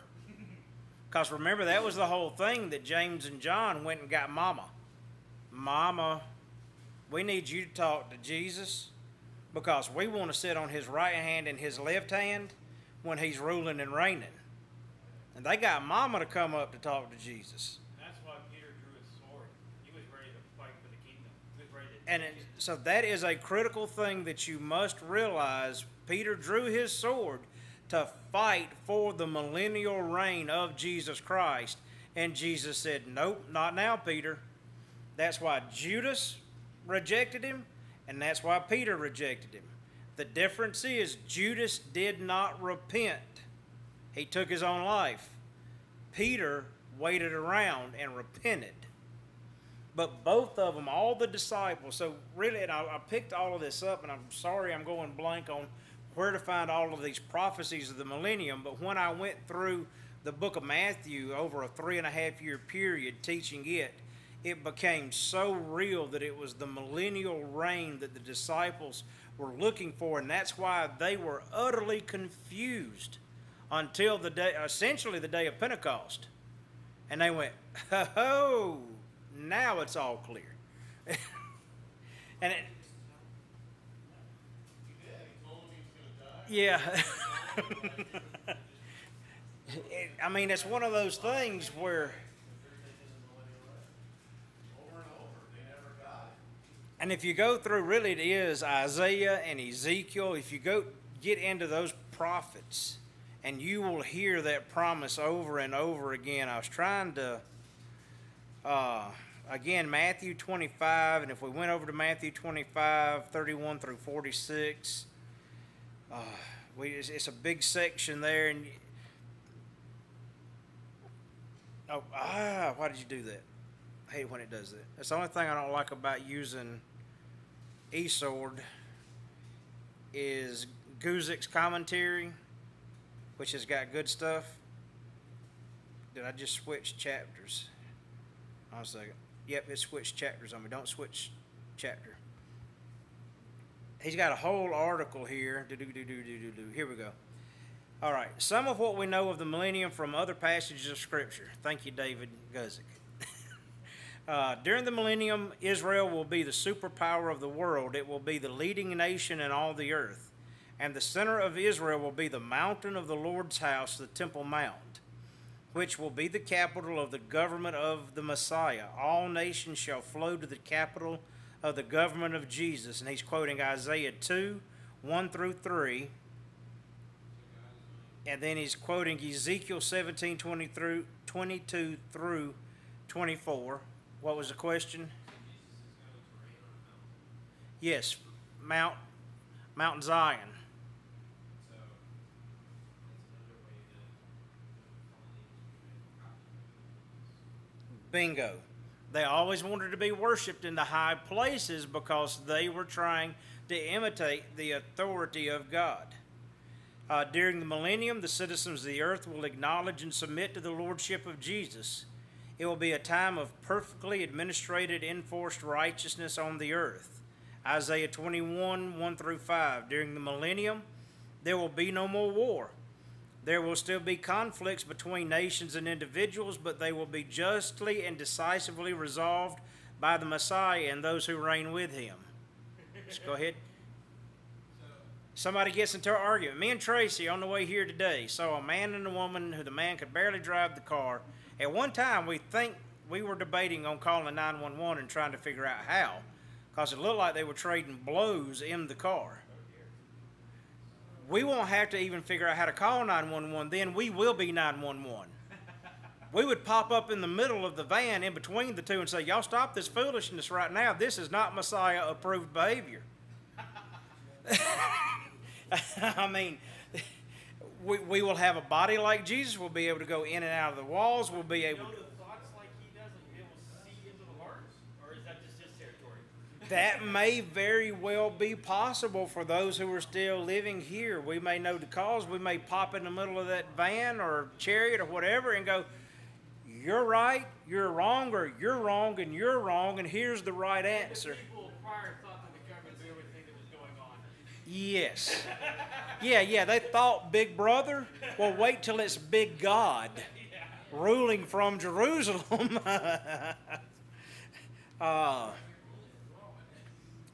Because remember, that was the whole thing that James and John went and got Mama. Mama, we need you to talk to Jesus because we want to sit on his right hand and his left hand when he's ruling and reigning. And they got Mama to come up to talk to Jesus. That's why Peter drew his sword. He was ready to fight for the kingdom. He was ready to And it, so that is a critical thing that you must realize. Peter drew his sword to fight for the millennial reign of Jesus Christ. And Jesus said, Nope, not now, Peter. That's why Judas rejected him, and that's why Peter rejected him. The difference is Judas did not repent, he took his own life. Peter waited around and repented. But both of them, all the disciples, so really, and I, I picked all of this up, and I'm sorry I'm going blank on where to find all of these prophecies of the millennium. But when I went through the book of Matthew over a three and a half year period teaching it, it became so real that it was the millennial reign that the disciples were looking for, and that's why they were utterly confused until the day, essentially the day of Pentecost. And they went, oh, now it's all clear. and it, He did, he told him he was gonna die. Yeah. It- I mean, it's one of those things where, and if you go through, really, it is Isaiah and Ezekiel. If you go get into those prophets, and you will hear that promise over and over again. I was trying to, uh, again, Matthew 25, and if we went over to Matthew 25, 31 through 46, uh, we, it's, it's a big section there, and oh, ah, why did you do that? I hate when it does that. That's the only thing I don't like about using eSword is Guzik's commentary, which has got good stuff. Did I just switch chapters? On a second. Yep, it switched chapters on me. Don't switch chapter. He's got a whole article here. Here we go. All right. Some of what we know of the millennium from other passages of Scripture. Thank you, David Guzik. Uh, during the millennium, Israel will be the superpower of the world. It will be the leading nation in all the earth. And the center of Israel will be the mountain of the Lord's house, the Temple Mount, which will be the capital of the government of the Messiah. All nations shall flow to the capital of the government of Jesus. And he's quoting Isaiah 2 1 through 3. And then he's quoting Ezekiel 17 20 through, 22 through 24. What was the question? Yes, Mount Mount Zion. Bingo. They always wanted to be worshipped in the high places because they were trying to imitate the authority of God. Uh, during the millennium, the citizens of the earth will acknowledge and submit to the lordship of Jesus. It will be a time of perfectly administrated, enforced righteousness on the earth. Isaiah 21, 1 through 5. During the millennium, there will be no more war. There will still be conflicts between nations and individuals, but they will be justly and decisively resolved by the Messiah and those who reign with him. Just go ahead. Somebody gets into an argument. Me and Tracy on the way here today saw a man and a woman who the man could barely drive the car. At one time, we think we were debating on calling 911 and trying to figure out how, because it looked like they were trading blows in the car. We won't have to even figure out how to call 911, then we will be 911. We would pop up in the middle of the van in between the two and say, Y'all stop this foolishness right now. This is not Messiah approved behavior. I mean, we, we will have a body like Jesus. We'll be able to go in and out of the walls. We'll be able to. That may very well be possible for those who are still living here. We may know the cause. We may pop in the middle of that van or chariot or whatever and go, You're right, you're wrong, or you're wrong and you're wrong, and here's the right answer. The people prior thought that the government knew everything that was going on. Yes. Yeah, yeah, they thought Big Brother. Well, wait till it's Big God ruling from Jerusalem. uh,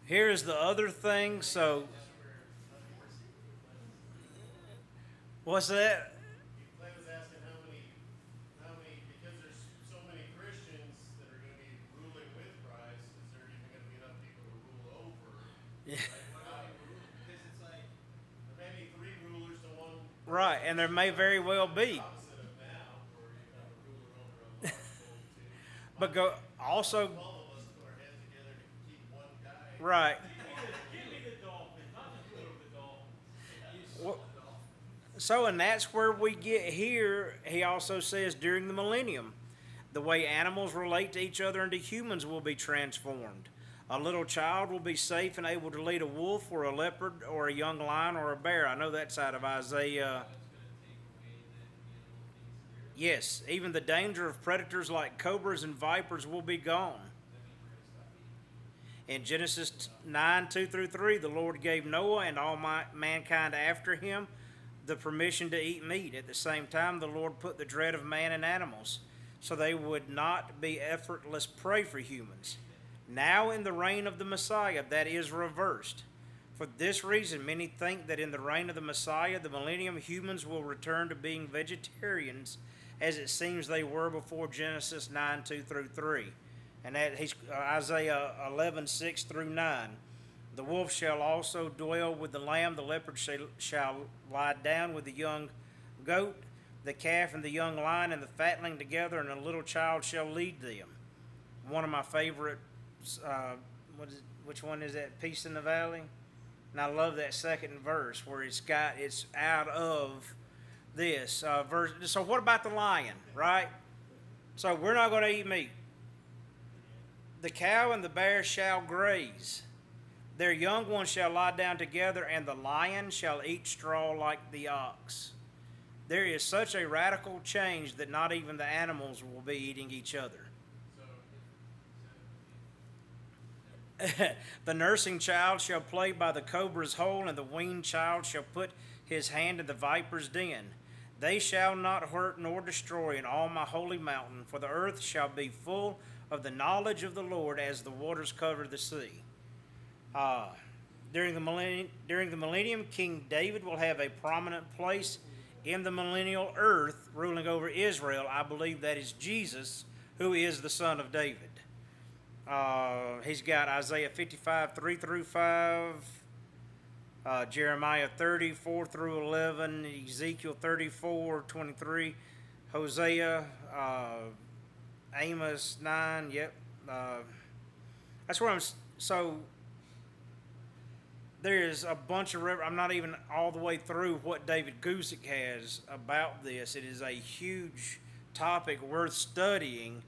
here's the other thing. So, what's that? Right, and there may very well be. but of now, dolphins. Well, So, and that's where we get here. He also says during the millennium, the way animals relate to each other and to humans will be transformed. A little child will be safe and able to lead a wolf or a leopard or a young lion or a bear. I know that's out of Isaiah. Yes, even the danger of predators like cobras and vipers will be gone. In Genesis 9 2 through 3, the Lord gave Noah and all my, mankind after him the permission to eat meat. At the same time, the Lord put the dread of man and animals so they would not be effortless prey for humans. Now, in the reign of the Messiah, that is reversed. For this reason, many think that in the reign of the Messiah, the millennium, humans will return to being vegetarians, as it seems they were before Genesis 9 2 through 3. And that he's uh, Isaiah 11 6 through 9. The wolf shall also dwell with the lamb, the leopard shall, shall lie down with the young goat, the calf and the young lion and the fatling together, and a little child shall lead them. One of my favorite, uh, what is, which one is that? Peace in the Valley? And I love that second verse where it's got, it's out of this uh, verse. So, what about the lion, right? So, we're not going to eat meat. The cow and the bear shall graze. Their young ones shall lie down together, and the lion shall eat straw like the ox. There is such a radical change that not even the animals will be eating each other. the nursing child shall play by the cobra's hole, and the weaned child shall put his hand in the viper's den. They shall not hurt nor destroy in all my holy mountain, for the earth shall be full of the knowledge of the Lord as the waters cover the sea. Uh, during, the millennium, during the millennium, King David will have a prominent place in the millennial earth, ruling over Israel. I believe that is Jesus, who is the son of David. Uh, he's got Isaiah 55, 3 through 5, uh, Jeremiah 30, 4 through 11, Ezekiel 34, 23, Hosea, uh, Amos 9, yep. Uh, that's where I'm, so there's a bunch of, I'm not even all the way through what David Guzik has about this. It is a huge topic worth studying,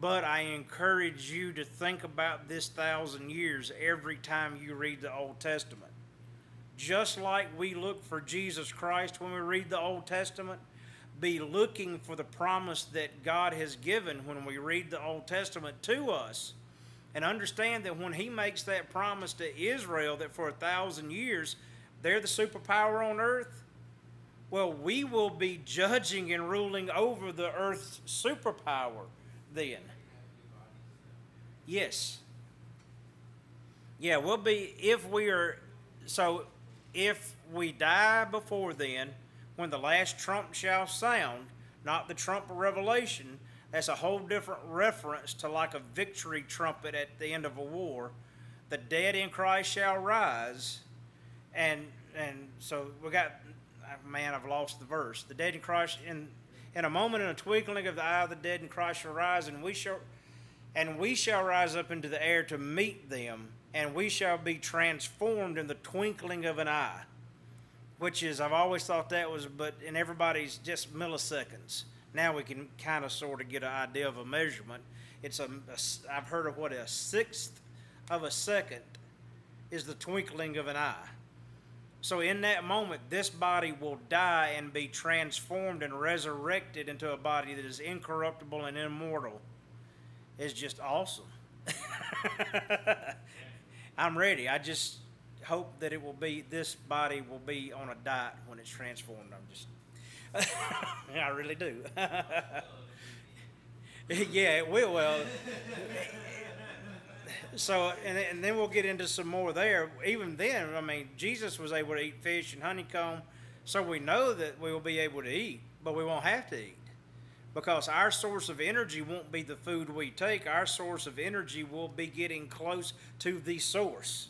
but I encourage you to think about this thousand years every time you read the Old Testament. Just like we look for Jesus Christ when we read the Old Testament, be looking for the promise that God has given when we read the Old Testament to us and understand that when he makes that promise to Israel that for a thousand years they're the superpower on earth, well, we will be judging and ruling over the earth's superpower then. Yes. Yeah, we'll be, if we are, so if we die before then, when the last trump shall sound, not the trump of Revelation, that's a whole different reference to like a victory trumpet at the end of a war. The dead in Christ shall rise, and and so we got ah, man, I've lost the verse. The dead in Christ in in a moment in a twinkling of the eye, of the dead in Christ shall rise, and we shall and we shall rise up into the air to meet them, and we shall be transformed in the twinkling of an eye. Which is I've always thought that was, but in everybody's just milliseconds. Now we can kind of sort of get an idea of a measurement. It's a, a I've heard of what a sixth of a second is the twinkling of an eye. So in that moment, this body will die and be transformed and resurrected into a body that is incorruptible and immortal. It's just awesome. I'm ready. I just hope that it will be this body will be on a diet when it's transformed. I'm just I really do. yeah, it will. Well, so and, and then we'll get into some more there. Even then, I mean, Jesus was able to eat fish and honeycomb, so we know that we will be able to eat, but we won't have to eat because our source of energy won't be the food we take. Our source of energy will be getting close to the source.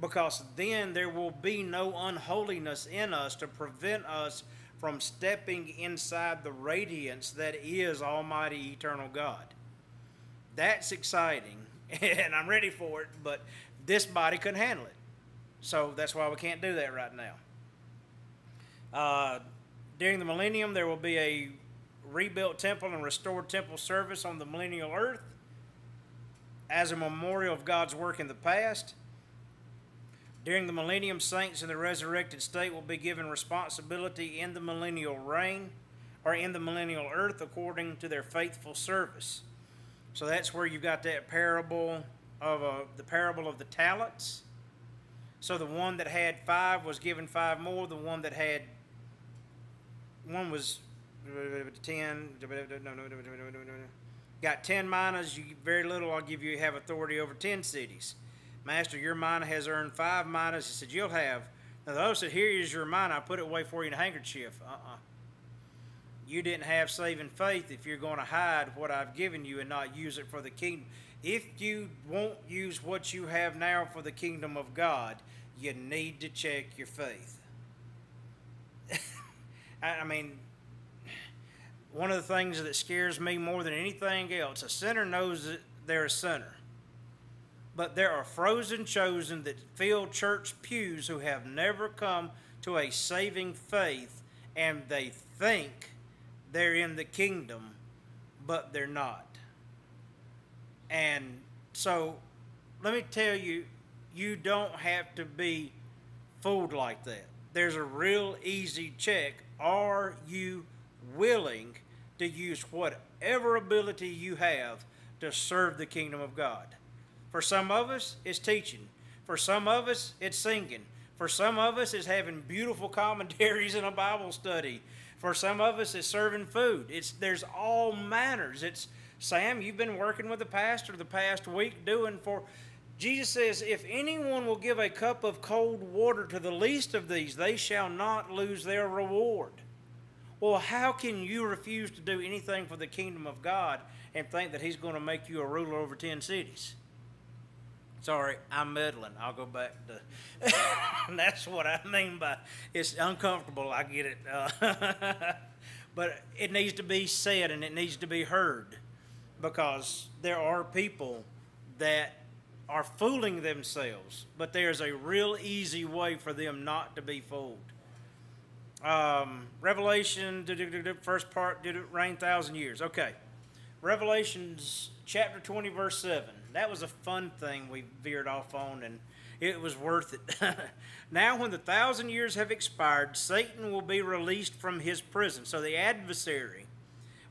Because then there will be no unholiness in us to prevent us from stepping inside the radiance that is Almighty Eternal God. That's exciting, and I'm ready for it, but this body couldn't handle it. So that's why we can't do that right now. Uh, during the millennium, there will be a rebuilt temple and restored temple service on the millennial earth as a memorial of God's work in the past. During the millennium, saints in the resurrected state will be given responsibility in the millennial reign or in the millennial earth according to their faithful service. So that's where you've got that parable of uh, the parable of the talents. So the one that had five was given five more. The one that had one was ten. Got ten minas. You very little. I'll give you have authority over ten cities. Master, your mina has earned five minas. He said, You'll have. Now the other said, Here is your mina. I put it away for you in a handkerchief. Uh uh You didn't have saving faith if you're going to hide what I've given you and not use it for the kingdom. If you won't use what you have now for the kingdom of God, you need to check your faith. I mean, one of the things that scares me more than anything else, a sinner knows that they're a sinner. But there are frozen chosen that fill church pews who have never come to a saving faith and they think they're in the kingdom, but they're not. And so let me tell you, you don't have to be fooled like that. There's a real easy check. Are you willing to use whatever ability you have to serve the kingdom of God? For some of us, it's teaching. For some of us, it's singing. For some of us, it's having beautiful commentaries in a Bible study. For some of us, it's serving food. It's there's all manners. It's Sam, you've been working with the pastor the past week doing for. Jesus says, if anyone will give a cup of cold water to the least of these, they shall not lose their reward. Well, how can you refuse to do anything for the kingdom of God and think that He's going to make you a ruler over 10 cities? Sorry, I'm meddling. I'll go back to. that's what I mean by it's uncomfortable. I get it. Uh, but it needs to be said and it needs to be heard because there are people that are fooling themselves, but there's a real easy way for them not to be fooled. Um, Revelation, first part, did it rain thousand years? Okay. Revelations chapter 20, verse 7. That was a fun thing we veered off on, and it was worth it. now, when the thousand years have expired, Satan will be released from his prison. So the adversary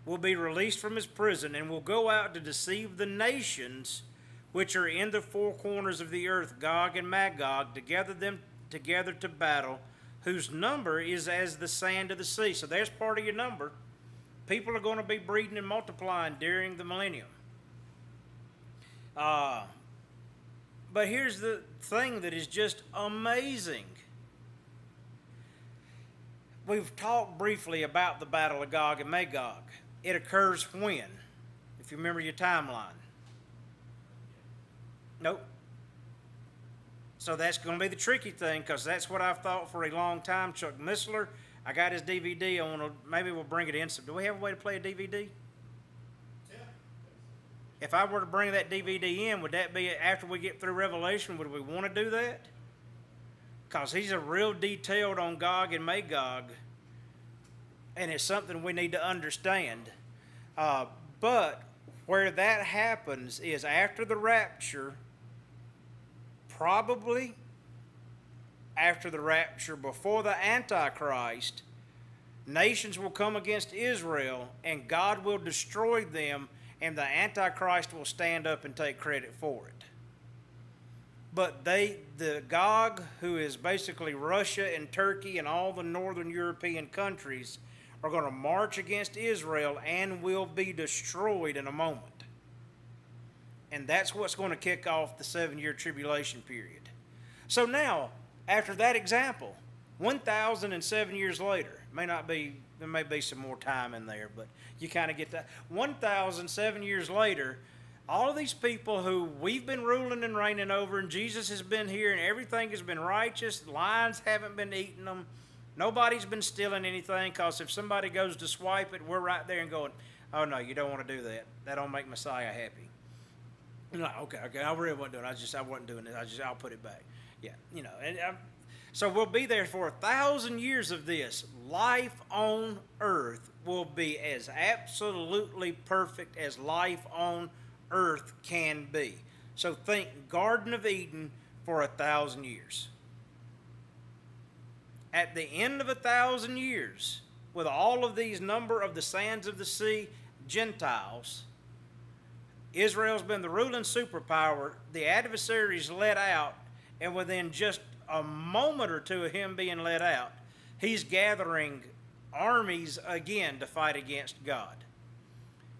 will be released from his prison and will go out to deceive the nations which are in the four corners of the earth, Gog and Magog, to gather them together to battle, whose number is as the sand of the sea. So there's part of your number. People are going to be breeding and multiplying during the millennium. Uh, but here's the thing that is just amazing. We've talked briefly about the Battle of Gog and Magog. It occurs when? If you remember your timeline. Nope. So that's going to be the tricky thing because that's what I've thought for a long time. Chuck Missler, I got his DVD. I want to maybe we'll bring it in. Some, do we have a way to play a DVD? If I were to bring that DVD in, would that be after we get through Revelation? Would we want to do that? Because he's a real detailed on Gog and Magog, and it's something we need to understand. Uh, but where that happens is after the rapture, probably after the rapture, before the Antichrist, nations will come against Israel, and God will destroy them, and the Antichrist will stand up and take credit for it. But they, the Gog, who is basically Russia and Turkey and all the northern European countries, are going to march against Israel and will be destroyed in a moment. And that's what's going to kick off the seven year tribulation period. So now, after that example, 1,007 years later, may not be, there may be some more time in there, but you kind of get that. 1,007 years later, all of these people who we've been ruling and reigning over, and Jesus has been here, and everything has been righteous, lions haven't been eating them, nobody's been stealing anything, because if somebody goes to swipe it, we're right there and going, oh no, you don't want to do that. That don't make Messiah happy. Like, okay, okay, I really wasn't doing it. I just, I wasn't doing it. I just, I'll put it back. Yeah, you know, and um, so we'll be there for a thousand years of this. Life on earth will be as absolutely perfect as life on earth can be. So think Garden of Eden for a thousand years. At the end of a thousand years, with all of these number of the sands of the sea, Gentiles, Israel's been the ruling superpower. The adversary's let out, and within just a moment or two of him being let out, he's gathering armies again to fight against God.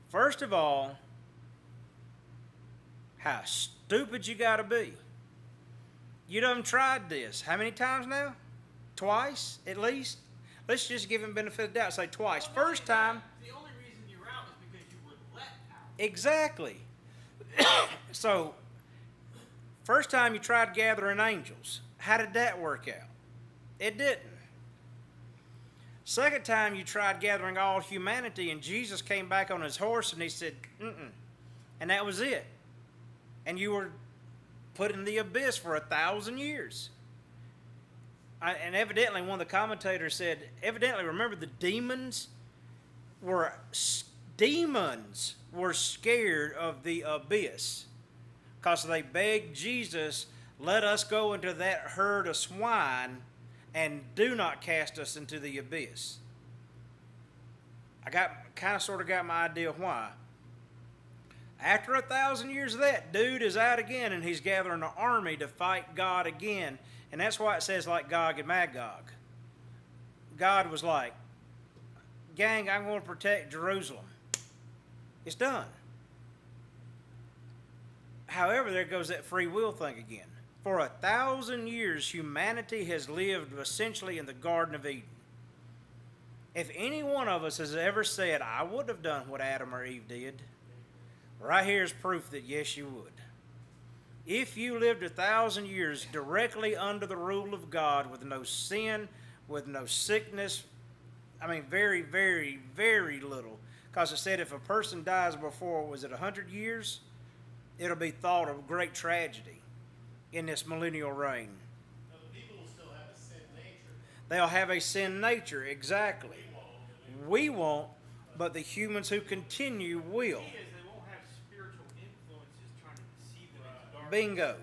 First of all, how stupid you got to be. You done tried this. How many times now? Twice, at least? Let's just give him benefit of the doubt. Say twice. First time, The only reason you're out is because you were let out. Exactly. so, first time you tried gathering angels, how did that work out? It didn't. Second time you tried gathering all humanity, and Jesus came back on his horse and he said, Mm-mm. And that was it. And you were put in the abyss for a thousand years. I, and evidently, one of the commentators said, evidently, remember the demons were demons were scared of the abyss because they begged Jesus, let us go into that herd of swine and do not cast us into the abyss. I got kind of sort of got my idea why. After a thousand years of that, dude is out again and he's gathering an army to fight God again. And that's why it says like Gog and Magog. God was like, gang, I'm going to protect Jerusalem. It's done. However, there goes that free will thing again. For a thousand years, humanity has lived essentially in the Garden of Eden. If any one of us has ever said, I would have done what Adam or Eve did, right here is proof that yes, you would. If you lived a thousand years directly under the rule of God with no sin, with no sickness, I mean, very, very, very little. Because it said if a person dies before, was it 100 years? It'll be thought of great tragedy in this millennial reign. Now, the people will have a sin nature. They'll have a sin nature, exactly. We won't, but the humans who continue will. The key is they won't have spiritual influences trying to deceive them into darkness. Bingo.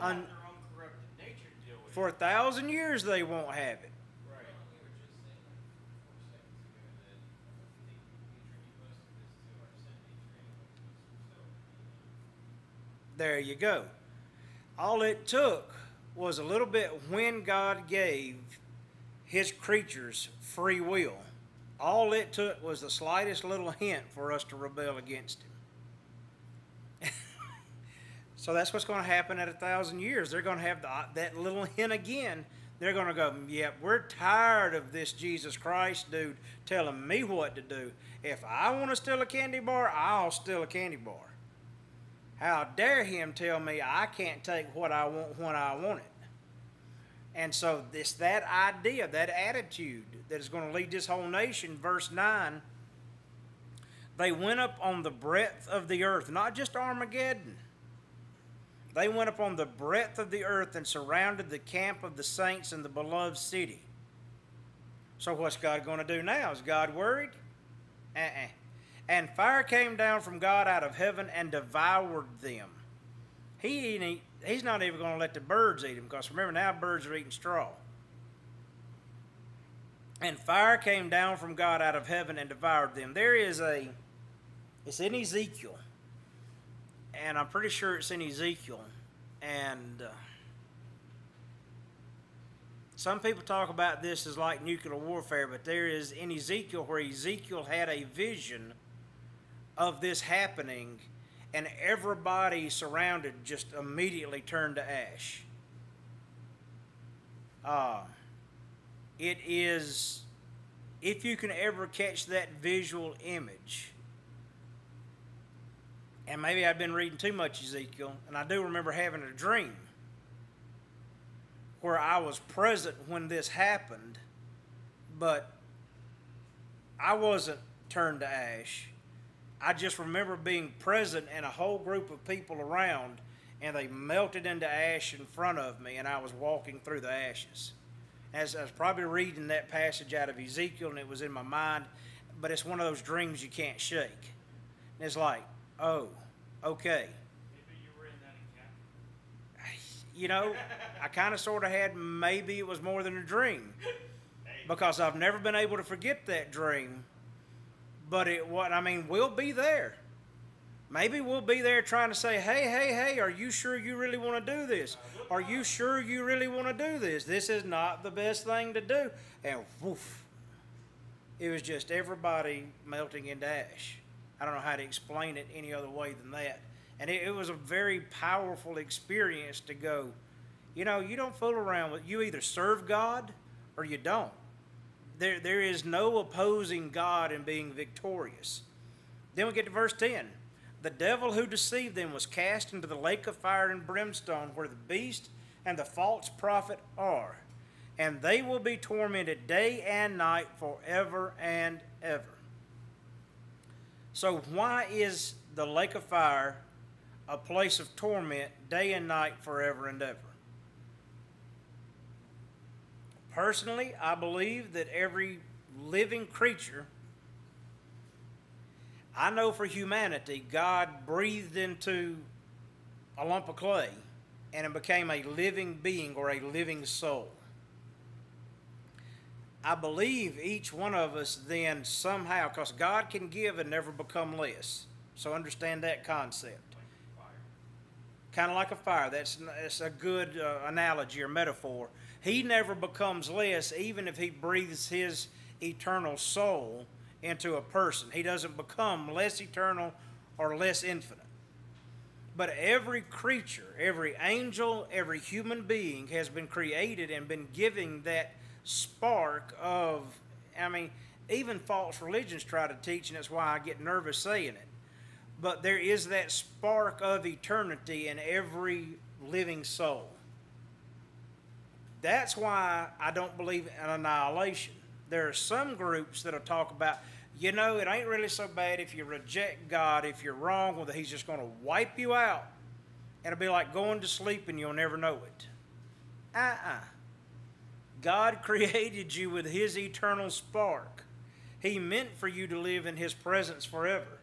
Un- have their own For a thousand years they won't have it. Right. We were just saying like four seconds ago that I think we attribute most of this to our Sunday training, which was so. There you go. All it took was a little bit when God gave his creatures free will. All it took was the slightest little hint for us to rebel against him. so that's what's going to happen at a thousand years. They're going to have the, that little hint again. They're going to go, yep, we're tired of this Jesus Christ dude telling me what to do. If I want to steal a candy bar, I'll steal a candy bar. How dare him tell me I can't take what I want when I want it? And so it's that idea, that attitude that is going to lead this whole nation. Verse 9 they went up on the breadth of the earth, not just Armageddon. They went up on the breadth of the earth and surrounded the camp of the saints in the beloved city. So what's God going to do now? Is God worried? Uh-uh. And fire came down from God out of heaven and devoured them. He ain't he's not even going to let the birds eat them because remember now birds are eating straw. And fire came down from God out of heaven and devoured them. There is a, it's in Ezekiel, and I'm pretty sure it's in Ezekiel. And uh, some people talk about this as like nuclear warfare, but there is in Ezekiel where Ezekiel had a vision of this happening, and everybody surrounded just immediately turned to ash. Uh, it is, if you can ever catch that visual image, and maybe I've been reading too much Ezekiel, and I do remember having a dream where I was present when this happened, but I wasn't turned to ash. I just remember being present and a whole group of people around, and they melted into ash in front of me, and I was walking through the ashes. As I was probably reading that passage out of Ezekiel, and it was in my mind, but it's one of those dreams you can't shake. And it's like, oh, okay. Maybe you were in that encampment. You know, I kind of sort of had maybe it was more than a dream because I've never been able to forget that dream. But it what I mean, we'll be there. Maybe we'll be there trying to say, "Hey, hey, hey, are you sure you really want to do this? Are you sure you really want to do this? This is not the best thing to do." And woof, it was just everybody melting into ash. I don't know how to explain it any other way than that. And it, it was a very powerful experience to go, you know, you don't fool around with, you either serve God or you don't. There, there is no opposing God in being victorious. Then we get to verse 10. The devil who deceived them was cast into the lake of fire and brimstone where the beast and the false prophet are, and they will be tormented day and night forever and ever. So, why is the lake of fire a place of torment day and night forever and ever? Personally, I believe that every living creature, I know for humanity, God breathed into a lump of clay and it became a living being or a living soul. I believe each one of us then somehow, because God can give and never become less. So understand that concept. Kind of like a fire. That's, that's a good uh, analogy or metaphor. He never becomes less, even if he breathes his eternal soul into a person. He doesn't become less eternal or less infinite. But every creature, every angel, every human being has been created and been given that spark of, I mean, even false religions try to teach, and that's why I get nervous saying it. But there is that spark of eternity in every living soul. That's why I don't believe in annihilation. There are some groups that'll talk about, you know, it ain't really so bad if you reject God, if you're wrong, whether He's just going to wipe you out. It'll be like going to sleep and you'll never know it. Uh uh God created you with His eternal spark. He meant for you to live in His presence forever.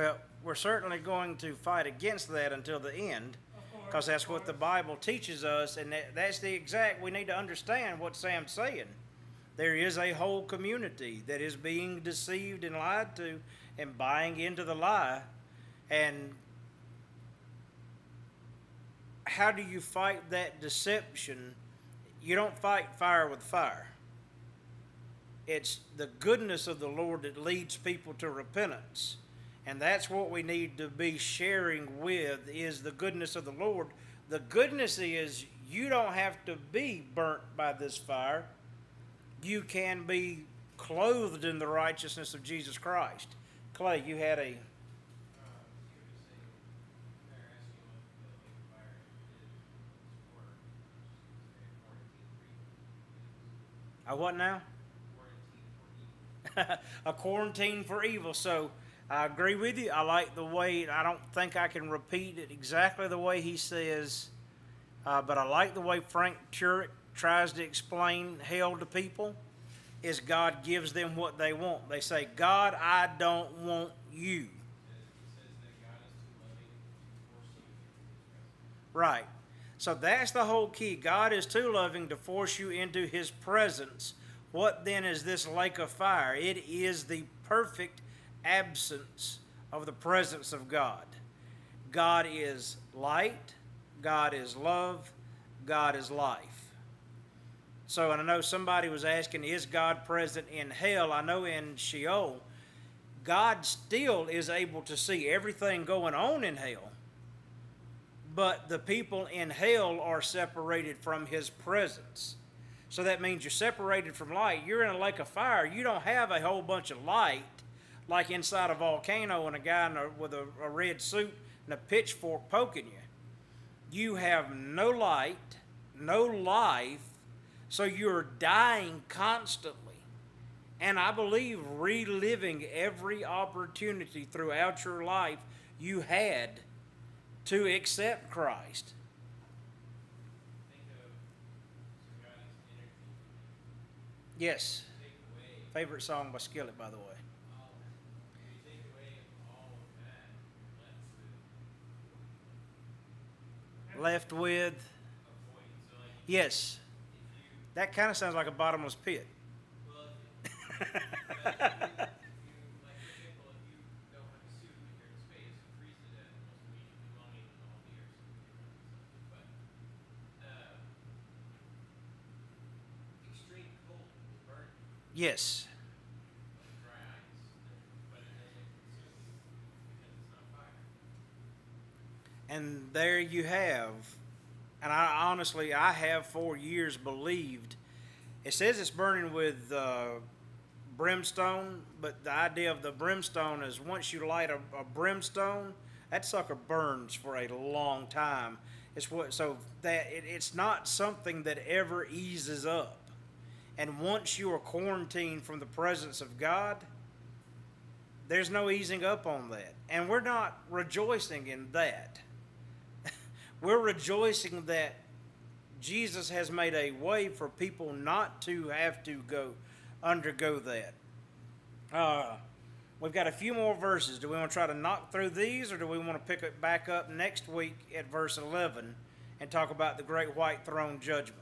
Well, we're certainly going to fight against that until the end, because that's what the. Bible teaches us, and that, that's the exact, we need to understand what Sam's saying. There is a whole community that is being deceived and lied to and buying into the lie. And how do you fight that deception? You don't fight fire with fire. It's the goodness of the Lord that leads people to repentance. And that's what we need to be sharing with is the goodness of the Lord. The goodness is you don't have to be burnt by this fire. You can be clothed in the righteousness of Jesus Christ. Clay, you had a you were saying, they're asking what the lake of fire is for, quarantine for a what now? Quarantine for evil. a quarantine for evil. So I agree with you. I like the way, I don't think I can repeat it exactly the way he says, uh, but I like the way Frank Turek tries to explain hell to people is God gives them what they want. They say, God, I don't want you. Right. So that's the whole key. God is too loving to force you into his presence. What then is this lake of fire? It is the perfect absence of the presence of God. God is light, God is love, God is life. So, and I know somebody was asking, is God present in hell? I know in Sheol, God still is able to see everything going on in hell but the people in hell are separated from his presence. So that means you're separated from light. You're in a lake of fire. You don't have a whole bunch of light like inside a volcano and a guy a, with a, a red suit and a pitchfork poking you. You have no light, no life, so you're dying constantly. And I believe reliving every opportunity throughout your life you had to accept Christ. Yes. Favorite song by Skillet, by the way. all, if you take away all of that, you're left with yes, that kind of sounds like a bottomless pit. well, if, but if you, like for example, if you don't have a suit and you're in space, you freeze to death almost immediately. Well, I mean, all the air something, but uh, extreme cold will burn you yes. like dry ice, but it doesn't consume you because it's not fire. And there you have, and I honestly, I have for years believed. It says it's burning with uh, brimstone, but the idea of the brimstone is once you light a, a brimstone, that sucker burns for a long time. It's what so that it, it's not something that ever eases up. And once you are quarantined from the presence of God, There's no easing up on that. And we're not rejoicing in that. We're rejoicing that Jesus has made a way for people not to have to go undergo that. Uh, we've got a few more verses. Do we want to try to knock through these, or do we want to pick it back up next week at verse 11 and talk about the great white throne judgment?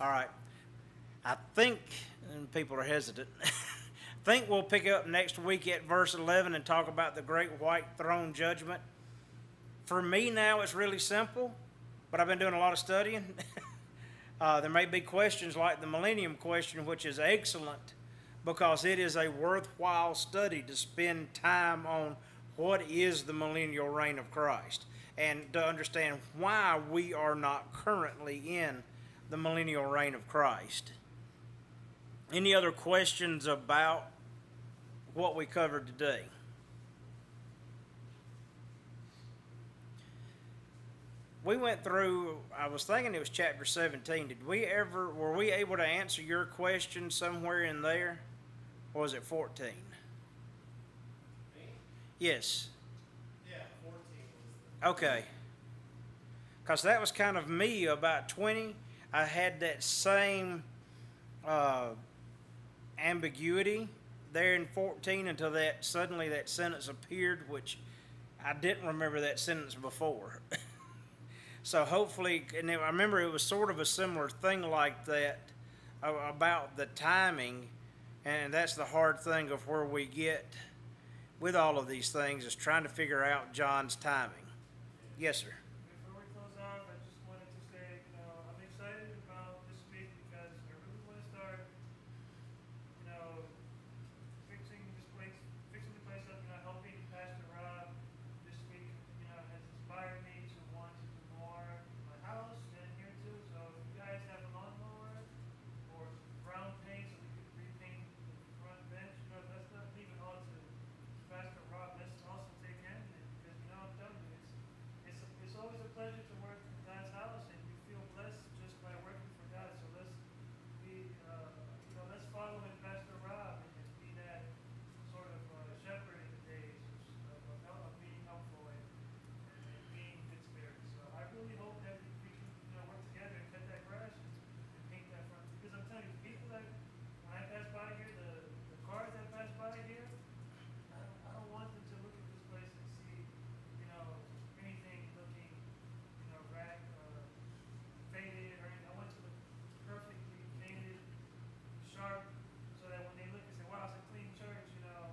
All right. I think, people are hesitant, think we'll pick up next week at verse 11 and talk about the great white throne judgment. For me now, it's really simple, but I've been doing a lot of studying. uh, there may be questions like the millennium question, which is excellent because it is a worthwhile study to spend time on what is the millennial reign of Christ and to understand why we are not currently in the millennial reign of Christ. Any other questions about what we covered today? We went through, I was thinking it was chapter 17. Did we ever, were we able to answer your question somewhere in there? Or was it 14? Me? Yes. Yeah, fourteen was. Okay. Because that was kind of me about 20. I had that same uh, ambiguity there in 14 until that suddenly that sentence appeared, which I didn't remember that sentence before. so hopefully, and I remember it was sort of a similar thing like that about the timing, and that's the hard thing of where we get with all of these things is trying to figure out John's timing. Yes, sir. Before we close out, I just wanted to say, you know, I'm excited about this week because I really want to start, you know, fixing this place, fixing the place up, you know, helping Pastor Rob this week, you know, has inspired me to want to do more in my house and here too. So if you guys have a lawnmower or brown paint so we could repaint the front bench, you know, let's not leave it all to Pastor Rob. Let's also take him in because, you know, I'm telling you, it's it's, it's always a pleasure to work in God's house, and you feel blessed just by working for God. So let's be, uh, you know, let's follow in Pastor Rob and, and be that sort of uh, shepherd in the days of, of, of, of being helpful and, and, and being good spirits. So I really hope that we, we can, you know, work together and cut that grass and, and paint that front. Because I'm telling you, people that when I pass by here, the the cars that pass by here. I don't, I don't want them to look at this place and see, you know, anything looking, you know, rag, uh, faded or anything. I want it to look perfectly painted, sharp, so that when they look and say, wow, it's a clean church, you know,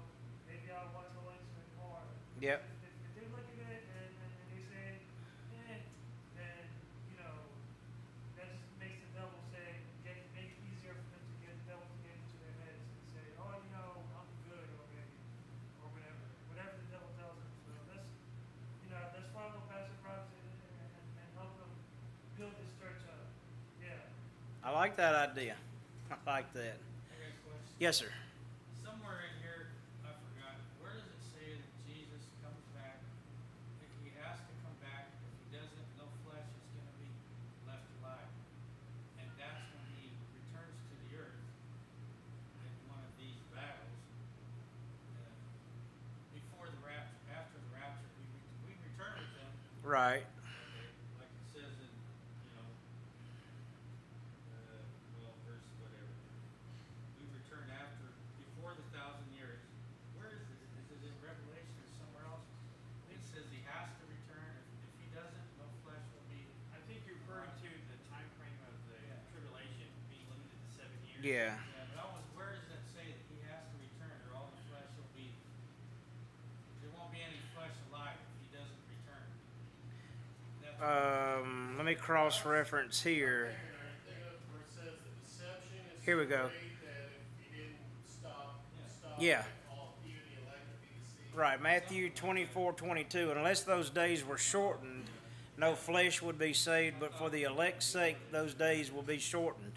maybe I'll want to go into it more. Yep. If, if they look at it and, and, and they say, eh, then, you know, that just makes the devil say, get, make it easier for them to get, the devil to get into their heads and say, oh, you know, I'm good already, or whatever, whatever the devil tells them. So let's, you know, let's follow Pastor Rob and, and, and, and help him build this church up. Yeah. I like that idea. I like that. I got a question. Yes, sir. Somewhere in here, I forgot, where does it say that Jesus comes back? If he has to come back, if he doesn't, no flesh is gonna be left alive. And that's when he returns to the earth in one of these battles. Uh, Before the rapture, after the rapture, we, re- we return with them, Right. okay, like it says in, you know, uh, well, verse whatever. We return after, before the thousand years. Where is it? Is it in Revelation or somewhere else? It says he has to return. If, if he doesn't, no flesh will be. I think you're referring to the time frame of the Yeah. tribulation being limited to seven years. Yeah. Yeah, but I was, where does that say that he has to return or all the flesh will be? There won't be any flesh alive if he doesn't return. That's Um, let me cross-reference here. Thinking, are you thinking of where it says the deception is Here we so go. great that if he didn't stop, Yeah. stop. Yeah. All, even the Here would be deceived. Right, Matthew 24, 22. Unless those days were shortened, no flesh would be saved, but for the elect's sake, those days will be shortened.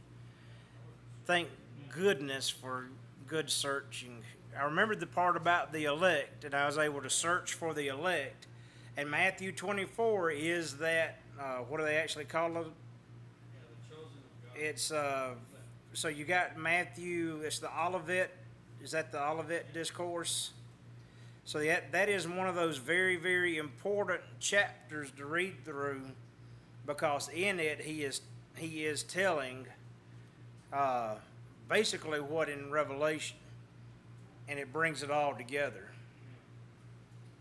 Thank goodness for good searching. I remembered the part about the elect, and I was able to search for the elect. And Matthew 24 is that, uh, what do they actually call it? It's uh, so you got Matthew. It's the Olivet. Is that the Olivet discourse? So that that is one of those very very important chapters to read through, because in it he is he is telling uh, basically what in Revelation, and it brings it all together.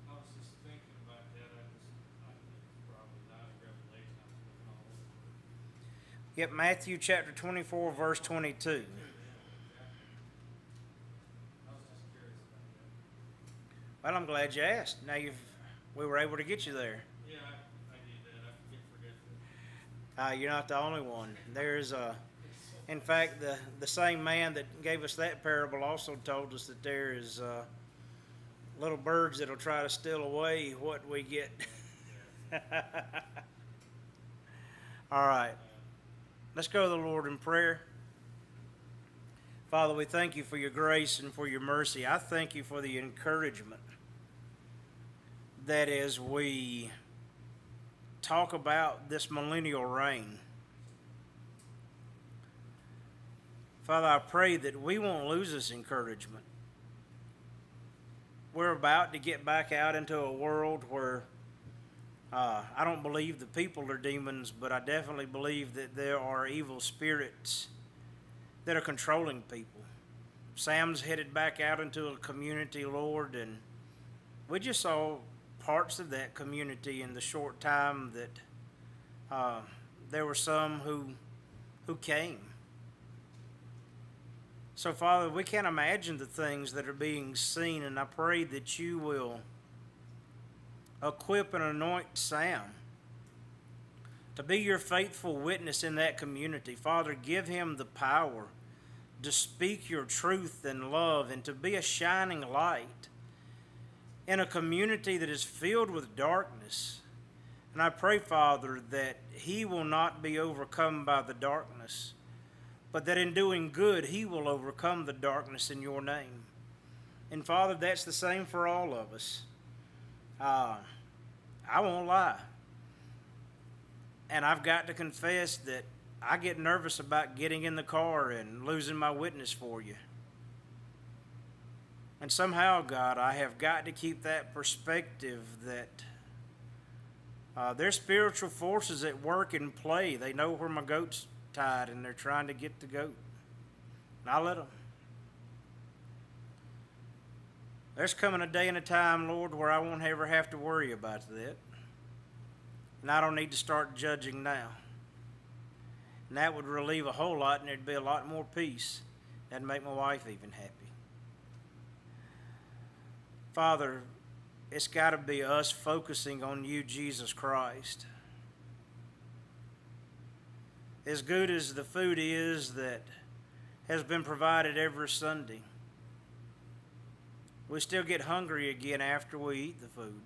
I was just thinking about that, I just, I think it's probably not a revelation, I was looking all over. Yep, Matthew chapter twenty four verse twenty two. Yeah, exactly. I was just curious about that. Well, I'm glad you asked. Now you've we were able to get you there. Yeah, I, I that, I forget. Uh, you're not the only one. There's a, in fact, the the same man that gave us that parable also told us that there is uh, little birds that'll try to steal away what we get. All right, let's go to the Lord in prayer. Father, we thank you for your grace and for your mercy. I thank you for the encouragement that as we talk about this millennial reign. Father, I pray that we won't lose this encouragement. We're about to get back out into a world where uh, I don't believe the people are demons, but I definitely believe that there are evil spirits that are controlling people. Sam's headed back out into a community, Lord, and we just saw parts of that community in the short time that uh, there were some who who came. So, Father, we can't imagine the things that are being seen, and I pray that you will equip and anoint Sam to be your faithful witness in that community. Father, give him the power to speak your truth and love and to be a shining light in a community that is filled with darkness. And I pray, Father, that he will not be overcome by the darkness, but that in doing good, he will overcome the darkness in your name. And Father, that's the same for all of us. Uh, I won't lie. And I've got to confess that I get nervous about getting in the car and losing my witness for you. And somehow, God, I have got to keep that perspective that uh, there's spiritual forces at work and play. They know where my goat's tied and they're trying to get the goat. And I let them. There's coming a day and a time, Lord, where I won't ever have to worry about that. And I don't need to start judging now. And that would relieve a whole lot, and there'd be a lot more peace. That'd make my wife even happy. Father, it's got to be us focusing on you, Jesus Christ. As good as the food is that has been provided every Sunday, we still get hungry again after we eat the food.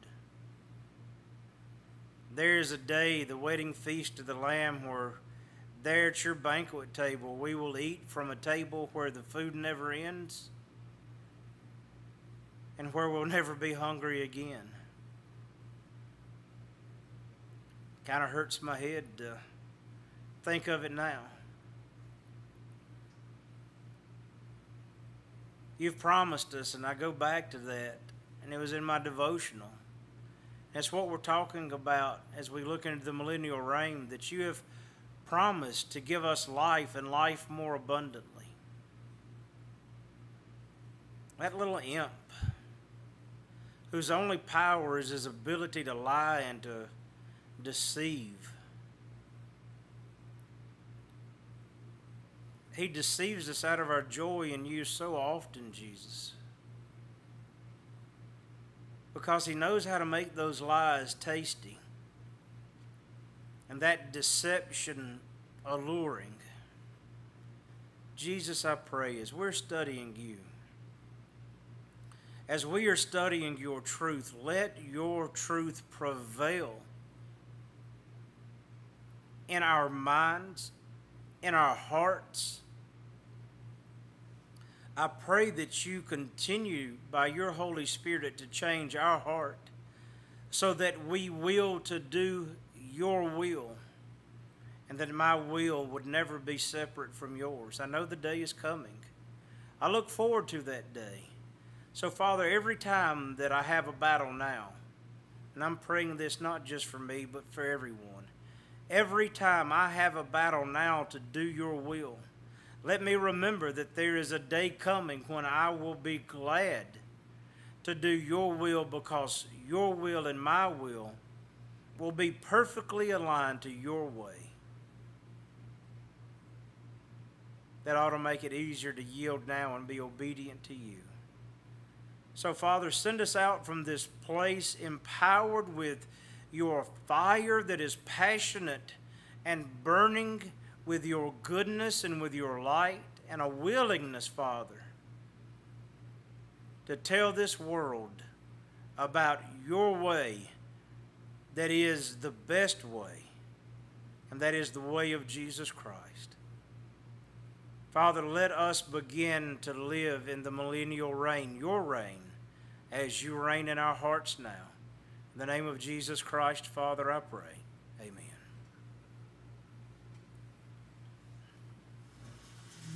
There is a day, the wedding feast of the Lamb, where there at your banquet table we will eat from a table where the food never ends and where we'll never be hungry again. Kind of hurts my head to think of it now. You've promised us, and I go back to that, and it was in my devotional. That's what we're talking about as we look into the millennial reign, that you have promised to give us life and life more abundantly. That little imp, whose only power is his ability to lie and to deceive, he deceives us out of our joy in you so often, Jesus. Because he knows how to make those lies tasty and that deception alluring. Jesus, I pray, as we're studying you, as we are studying your truth, let your truth prevail in our minds, in our hearts. I pray that you continue by your Holy Spirit to change our heart so that we will to do your will and that my will would never be separate from yours. I know the day is coming. I look forward to that day. So, Father, every time that I have a battle now, and I'm praying this not just for me, but for everyone, every time I have a battle now to do your will, let me remember that there is a day coming when I will be glad to do your will because your will and my will will be perfectly aligned to your way. That ought to make it easier to yield now and be obedient to you. So, Father, send us out from this place empowered with your fire that is passionate and burning with your goodness and with your light and a willingness, Father, to tell this world about your way that is the best way, and that is the way of Jesus Christ. Father, let us begin to live in the millennial reign, your reign, as you reign in our hearts now. In the name of Jesus Christ, Father, I pray.